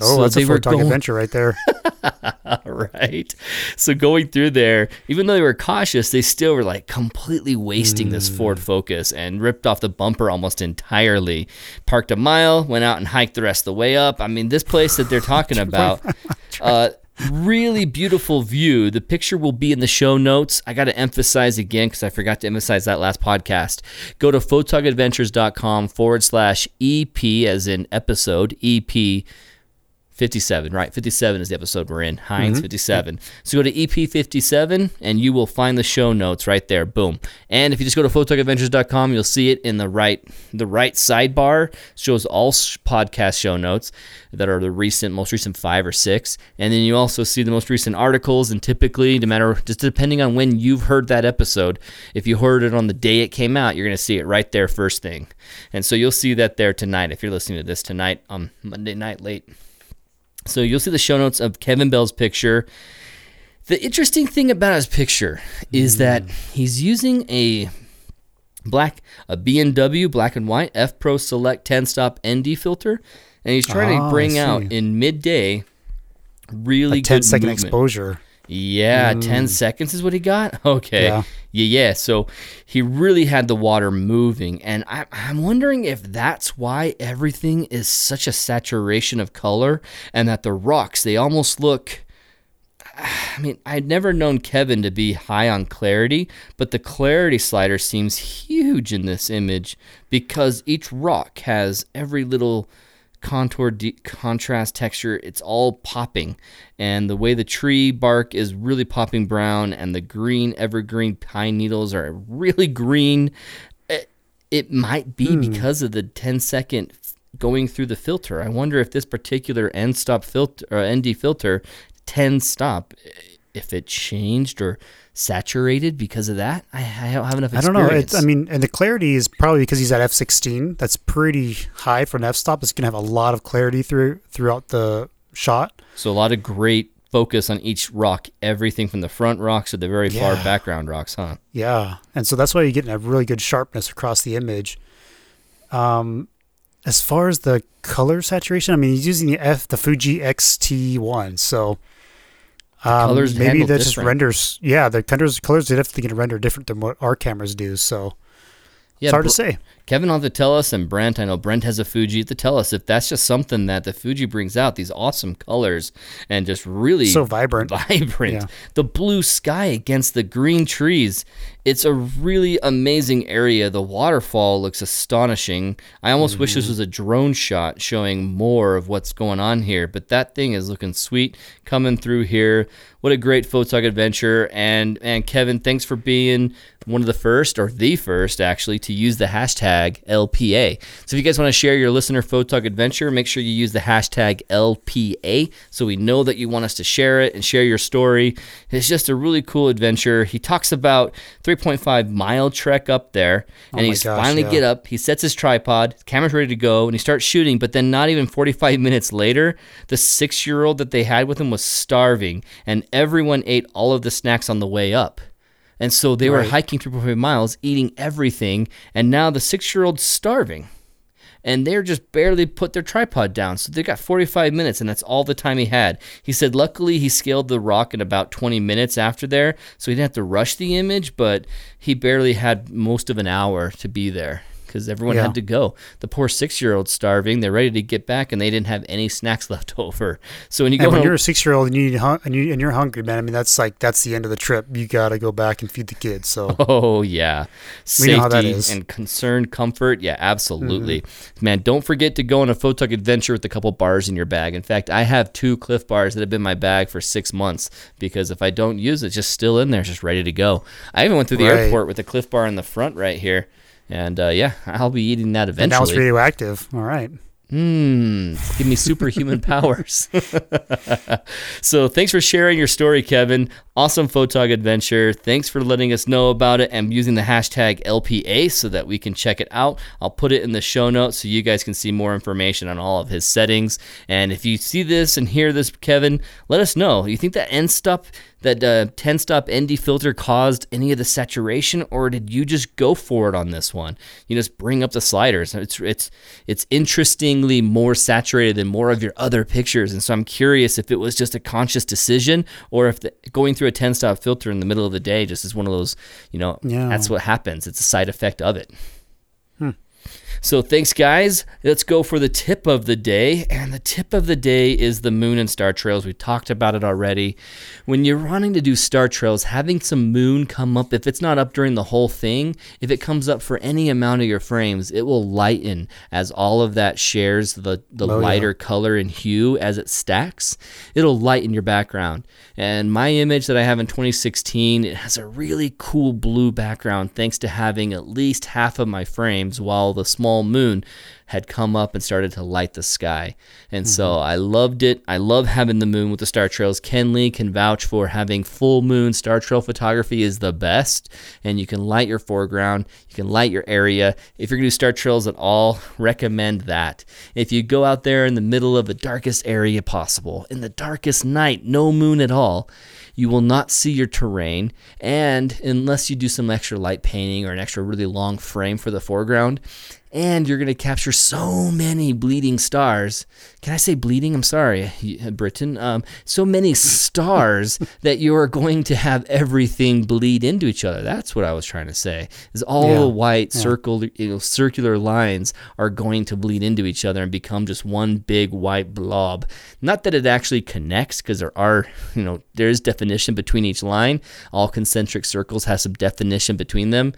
Speaker 1: Oh,
Speaker 2: So
Speaker 1: that's a Fort
Speaker 2: going-
Speaker 1: adventure right there. [LAUGHS]
Speaker 2: right? So going through there, even though they were cautious, they still were like completely wasting this Ford Focus and ripped off the bumper almost entirely. Parked a mile, went out and hiked the rest of the way up. I mean, this place that they're talking [LAUGHS] about, [LAUGHS] uh, really beautiful view. The picture will be in the show notes. I got to emphasize again because I forgot to emphasize that last podcast. Go to photogadventures.com forward slash EP as in episode EP 57, right? 57 is the episode we're in. Heinz mm-hmm. 57. So go to EP 57 and you will find the show notes right there. Boom. And if you just go to photogadventures.com, you'll see it in the right the right sidebar. Shows all sh- podcast show notes that are the recent most recent 5 or 6. And then you also see the most recent articles and typically no matter just depending on when you've heard that episode, if you heard it on the day it came out, you're going to see it right there first thing. And so you'll see that there tonight if you're listening to this tonight on Monday night late. So you'll see the show notes of Kevin Bell's picture. The interesting thing about his picture is that he's using a black a B&W black and white F Pro Select 10 stop ND filter and he's trying
Speaker 1: Ah,
Speaker 2: to bring out in midday really
Speaker 1: A 10
Speaker 2: good
Speaker 1: second
Speaker 2: movement.
Speaker 1: exposure.
Speaker 2: Yeah, 10 mm. seconds is what he got? [LAUGHS] Okay.
Speaker 1: Yeah.
Speaker 2: Yeah. yeah, So he really had the water moving. And I, I'm wondering if that's why everything is such a saturation of color and that the rocks, they almost look. [SIGHS] I mean, I'd never known Kevin to be high on clarity, but the clarity slider seems huge in this image because each rock has every little contour, de- contrast, texture. It's all popping, and the way the tree bark is really popping brown, and the green evergreen pine needles are really green. It, it might be hmm. because of the 10 second going through the filter. I wonder if this particular end stop filter uh, or ND filter 10 stop if it changed or saturated because of that. I, I don't have enough
Speaker 1: I don't know. It's, I mean, and the clarity is probably because he's at f16. That's pretty high for an f-stop. It's gonna have a lot of clarity through throughout the shot.
Speaker 2: So a lot of great focus on each rock, everything from the front rocks to the very far background rocks, huh?
Speaker 1: Yeah, and so that's why you're getting a really good sharpness across the image. Um, as far as the color saturation, I mean, he's using the F, the Fuji X-T1, so Um,
Speaker 2: colors
Speaker 1: maybe that just
Speaker 2: different.
Speaker 1: renders. Yeah, the colors colors are definitely going to render different than what our cameras do. So
Speaker 2: Yeah,
Speaker 1: it's hard to say.
Speaker 2: Kevin will have to tell us, and Brent, I know Brent has a Fuji to tell us if that's just something that the Fuji brings out these awesome colors and just really
Speaker 1: So vibrant. [LAUGHS]
Speaker 2: vibrant.
Speaker 1: Yeah.
Speaker 2: The blue sky against the green trees. It's a really amazing area. The waterfall looks astonishing. I almost wish
Speaker 1: Mm-hmm.
Speaker 2: this was a drone shot showing more of what's going on here, but that thing is looking sweet coming through here. What a great photog adventure. And and Kevin, thanks for being one of the first or the first actually to use the hashtag LPA. So if you guys want to share your listener photog adventure, make sure you use the hashtag LPA so we know that you want us to share it and share your story. It's just a really cool adventure. He talks about 3.5 mile trek up there, oh and
Speaker 1: Oh
Speaker 2: he's
Speaker 1: gosh,
Speaker 2: finally
Speaker 1: yeah.
Speaker 2: get up. He sets his tripod, camera's ready to go, and he starts shooting. But then, not even 45 [LAUGHS] minutes later, the six year old that they had with him was starving, and everyone ate all of the snacks on the way up. And so they were
Speaker 1: Right.
Speaker 2: hiking 3.5 miles, eating everything, and now the six year old's starving and they're just barely put their tripod down. So they got 45 minutes, and that's all the time he had. He said, luckily, he scaled the rock in about 20 minutes after there, so he didn't have to rush the image, but he barely had most of an hour to be there because everyone
Speaker 1: Yeah.
Speaker 2: had to go. The poor six year old's starving. They're ready to get back, and they didn't have any snacks [LAUGHS] left over. So when you
Speaker 1: and
Speaker 2: go,
Speaker 1: when
Speaker 2: on,
Speaker 1: you're a six year old and you and you and you're hungry, man. I mean, that's like that's the end of the trip. You got to go back and feed the kids. So [LAUGHS]
Speaker 2: Oh yeah, safety
Speaker 1: know how that is.
Speaker 2: and concern, comfort. Yeah, absolutely,
Speaker 1: Mm-hmm.
Speaker 2: man. Don't forget to go on a photog adventure with a couple bars in your bag. In fact, I have two Clif bars that have been in my bag for six months because if I don't use it, it's just still in there, just ready to go. I even went through the
Speaker 1: Right.
Speaker 2: airport with a Clif bar in the front right here, and uh, yeah, I'll be eating that eventually.
Speaker 1: and now it's
Speaker 2: eventually.
Speaker 1: radioactive. All right.
Speaker 2: Hmm, give me superhuman [LAUGHS] powers. [LAUGHS] so thanks for sharing your story, Kevin. Awesome photog adventure. Thanks for letting us know about it and using the hashtag LPA so that we can check it out. I'll put it in the show notes so you guys can see more information on all of his settings. And if you see this and hear this, Kevin, let us know. You think that end stop, that uh, 10 stop ND filter caused any of the saturation, or did you just go for it on this one? You just bring up the sliders. It's it's it's interestingly more saturated than more of your other pictures, and so I'm curious if it was just a conscious decision, or if the, going through a 10 stop filter in the middle of the day just is one of those, you know,
Speaker 1: Yeah.
Speaker 2: that's what happens. It's a side effect of it. So thanks, guys. Let's go for the tip of the day. And the tip of the day is the moon and star trails. We talked about it already. When you're wanting to do star trails, having some moon come up, if it's not up during the whole thing, if it comes up for any amount of your frames, it will lighten as all of that shares the, the
Speaker 1: Oh, yeah.
Speaker 2: lighter color and hue as it stacks. It'll lighten your background. And my image that I have in 2016, it has a really cool blue background thanks to having at least half of my frames while the small moon had come up and started to light the sky. And so mm-hmm. I loved it. I love having the moon with the star trails. Ken Lee can vouch for having full moon star trail photography is the best. And you can light your foreground, you can light your area. If you're gonna do star trails at all, [LAUGHS] recommend that. If you go out there in the middle of the darkest area possible, in the darkest night, no moon at all, you will not see your terrain. And unless you do some extra light painting or an extra really long frame for the foreground, and you're going to capture so many bleeding stars. Can I say bleeding? I'm sorry, Britain. Um, so many stars [LAUGHS] that you are going to have everything bleed into each other. That's what I was trying to say. Is all
Speaker 1: Yeah,
Speaker 2: the white circle, you know, circular lines are going to bleed into each other and become just one big white blob. Not that it actually connects, because there are, you know, there is definition between each line. All concentric circles have some definition between them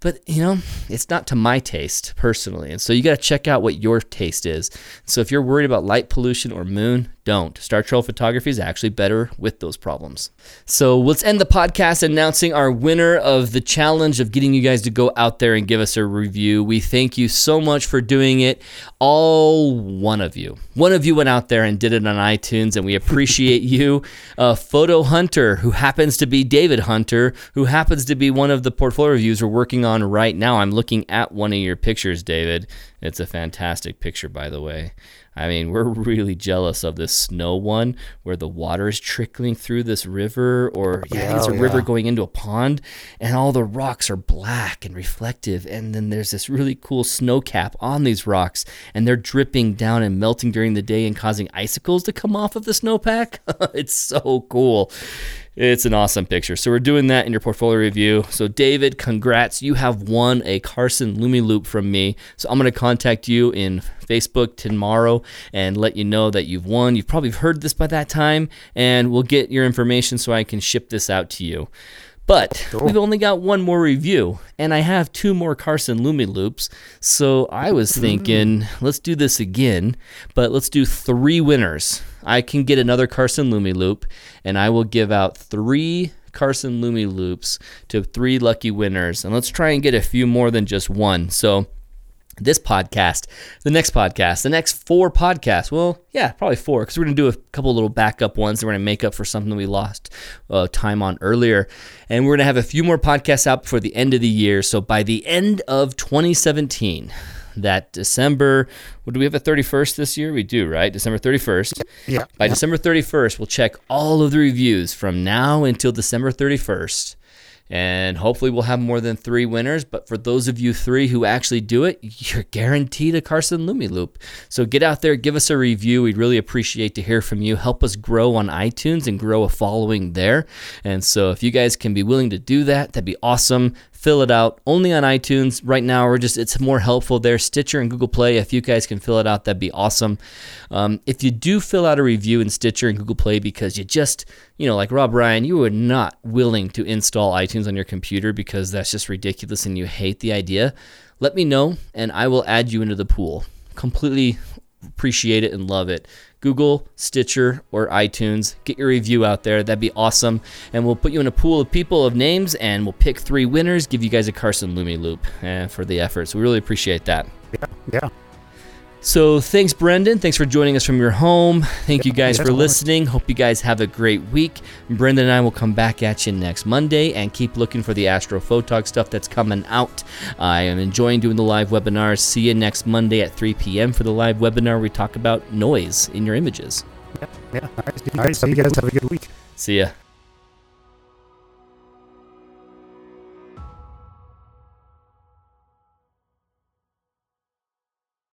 Speaker 2: but you know it's not to my taste personally. And so you got to check out what your taste is. So if you're worried about light pollution or moon don't. Star trail photography is actually better with those problems. So let's end the podcast announcing our winner of the challenge of getting you guys to go out there and give us a review. We thank you so much for doing it. All one of you. One of you went out there and did it on itunes and we appreciate [LAUGHS] you. Uh, photo hunter who happens to be david hunter who happens to be one of the portfolio reviews we're working on right now. I'm looking at one of your pictures david. It's a fantastic picture by the way I mean, we're really jealous of this snow one where the water is trickling through this river, or oh, yeah, I think it's a
Speaker 1: Oh,
Speaker 2: river going into a pond, and all the rocks are black and reflective. And then there's this really cool snow cap on these rocks, and they're dripping down and melting during the day and causing icicles to come off of the snowpack. [LAUGHS] it's so cool. It's an awesome picture. So we're doing that in your portfolio review. So David, congrats. You have won a Carson LumiLoupe from me. So I'm going to contact you in Facebook tomorrow and let you know that you've won. You've probably heard this by that time and we'll get your information so I can ship this out to you. But we've only got one more review, and I have two more Carson LumiLoupes. So I was [LAUGHS] thinking, let's do this again, but let's do three winners. I can get another Carson LumiLoupe, and I will give out three Carson LumiLoupes to three lucky winners. And let's try and get a few more than just one. So this podcast, the next podcast, the next four podcasts. Well, yeah, probably four, because we're gonna do a couple little backup ones. that We're gonna make up for something we lost uh, time on earlier, and we're gonna have a few more podcasts out before the end of the year. So by the end of 2017, that December, what do we have a 31st this year? We do, right? December 31st.
Speaker 1: Yeah.
Speaker 2: By December 31st, we'll check all of the reviews from now until December 31st. And hopefully, we'll have more than three winners. But for those of you three who actually do it, you're guaranteed a Carson LumiLoupe. So get out there, give us a review. We'd really appreciate to hear from you. Help us grow on iTunes and grow a following there. And so, if you guys can be willing to do that, that'd be awesome fill it out only on iTunes right now. We're just it's more helpful there. Stitcher and Google Play. If you guys can fill it out, that'd be awesome. Um, if you do fill out a review in Stitcher and Google Play because you just you know like Rob Ryan, you were not willing to install iTunes on your computer because that's just ridiculous and you hate the idea. Let me know and I will add you into the pool. Completely appreciate it and love it. Google, Stitcher, or iTunes. Get your review out there. That'd be awesome. And we'll put you in a pool of people of names and we'll pick three winners, give you guys a Carson LumiLoupe uh, for the effort. So we really appreciate that.
Speaker 1: Yeah, yeah.
Speaker 2: So thanks, Brendan. Thanks for joining us from your home. Thank you guys for listening. Hope you guys have a great week. Brendan and I will come back at you next Monday and keep looking for the Astrophotog stuff that's coming out. I am enjoying doing the live webinars. See you next Monday at 3 p.m. for the live webinar. We talk about noise in your images.
Speaker 1: Yeah. All right. All right. So you guys have a good week.
Speaker 2: See ya.